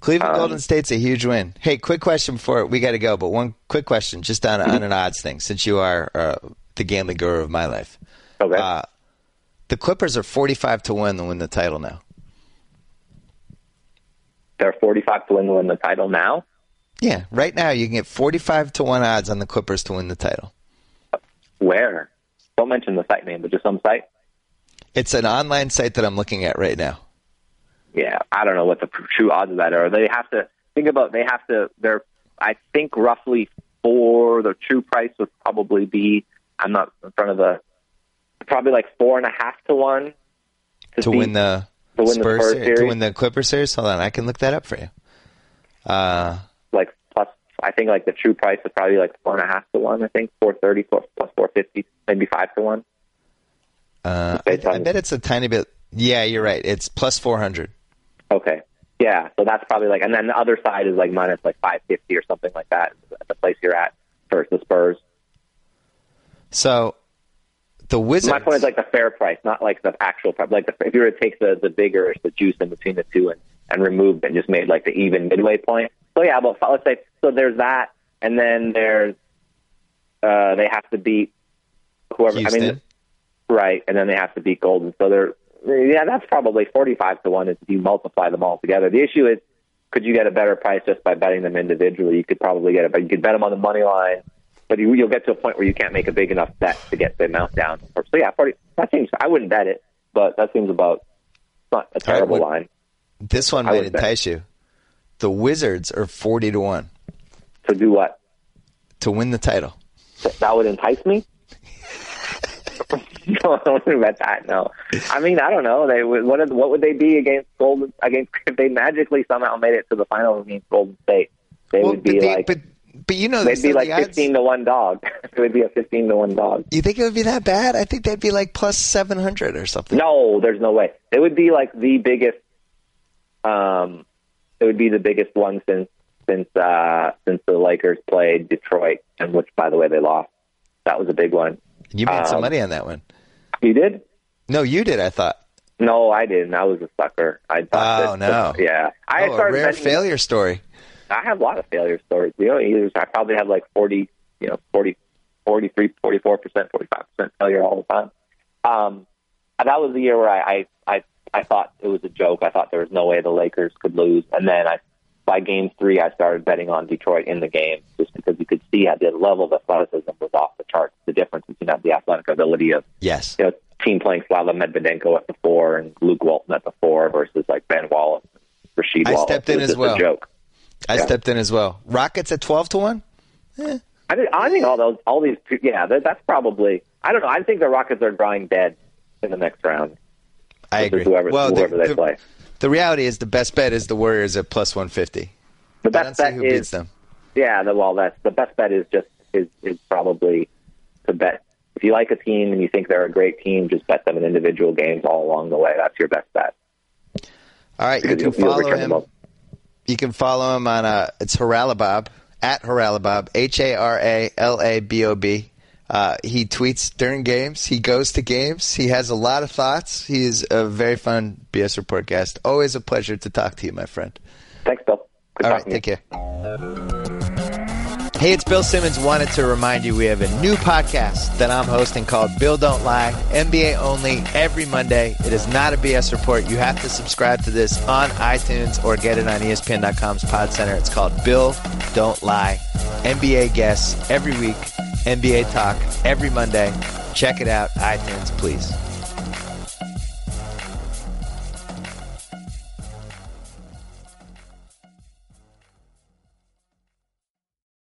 Cleveland Um, Golden State's a huge win. Hey, quick question before we got to go, but one quick question just on, on an odds thing, since you are uh, the gambling guru of my life. Okay. Uh, the Clippers are 45 to 1 to win the title now. They're 45 to win win the title now. Yeah, right now you can get 45 to 1 odds on the Clippers to win the title. Where? Don't mention the site name, but just some site. It's an online site that I'm looking at right now. Yeah, I don't know what the true odds of that are. They have to think about. They have to. They're. I think roughly four. The true price would probably be. I'm not in front of the. Probably like four and a half to one To beat- win the to win the Spurs Spurs series, to win the Clipper series. Hold on, I can look that up for you. Uh. I think like the true price is probably like four and a half to one. I think four thirty plus plus four fifty, maybe five to one. uh, I, I bet it's a tiny bit. Yeah, you're right. It's plus 400. Okay. Yeah, so that's probably like, and then the other side is like minus like five fifty or something like that. At the place you're at for the Spurs. So the Wizards. My point is like the fair price, not like the actual price. Like the, if you were to take the the bigger the juice in between the two and and remove and just made like the even midway point. So yeah, but let's say so. There's that, and then there's uh they have to beat whoever. Houston. I mean, right, and then they have to beat Golden. So they're yeah, that's probably forty five to one if you multiply them all together. The issue is. Could you get a better price just by betting them individually? You could probably get it, but you could bet them on the money line but you, you'll get to a point where you can't make a big enough bet to get the amount down. So yeah, 40, that seems. I wouldn't bet it, but that seems about not a terrible line. This one I might would bet. entice you. The Wizards are 40 to 1 To do what? to win the title. That would entice me. no, I wouldn't bet that. No, I mean I don't know. They would. What, would- what would they be against Golden? Against if they magically somehow made it to the finals against Golden State, they Well, would be but, they- like but but you know they'd be like the fifteen to one dog. it would be a fifteen to one dog. You think it would be that bad? I think they'd be like plus 700 or something. No, there's no way. It would be like the biggest. Um, it would be the biggest one since since uh, since the Lakers played Detroit, and which, by the way, they lost. That was a big one. You made some Um, money on that one. You did? No, you did, I thought. No, I didn't. I was a sucker. I thought Oh, no. Yeah, I oh, a rare betting- failure story. I have a lot of failure stories. You know, either- I probably have like 40, you know, 40, 43, 44 percent, 45 percent failure all the time. Um, that was the year where I, I, I, I thought it was a joke. I thought there was no way the Lakers could lose. And then I, by game three, I started betting on Detroit in the game just because you could see how the level of athleticism was off the charts. The difference between the athletic ability of Yes. you know, team playing Slava Medvedenko at the four and Luke Walton at the four versus like Ben Wallace, Rasheed I Wallace. stepped in as well. Joke. I Yeah. stepped in as well. Rockets at 12 to 1? Eh. I think, I think all those, all these, yeah, that, that's probably. I don't know. I think the Rockets are drawing dead in the next round. I agree. Whoever, well, whoever the, they the- play. the reality is the best bet is the Warriors at plus 150. The best bet who is, beats them. yeah. The, well, that's the best bet is just is is probably to bet if you like a team and you think they're a great team, just bet them in individual games all along the way. That's your best bet. All right, you can follow him. You can follow him on uh, it's Haralabob at Haralabob H A R A L A B O B. Uh, he tweets during games. He goes to games. He has a lot of thoughts. He is a very fun BS Report guest. Always a pleasure to talk to you, my friend. Thanks, Bill. Good All right, take care. Hey, it's Bill Simmons. Wanted to remind you we have a new podcast that I'm hosting called Bill Don't Lie, NBA only, every Monday. It is not a BS report. You have to subscribe to this on iTunes or get it on ESPN.com's Pod Center. It's called Bill Don't Lie. NBA guests every week, NBA talk every Monday. Check it out, iTunes, please.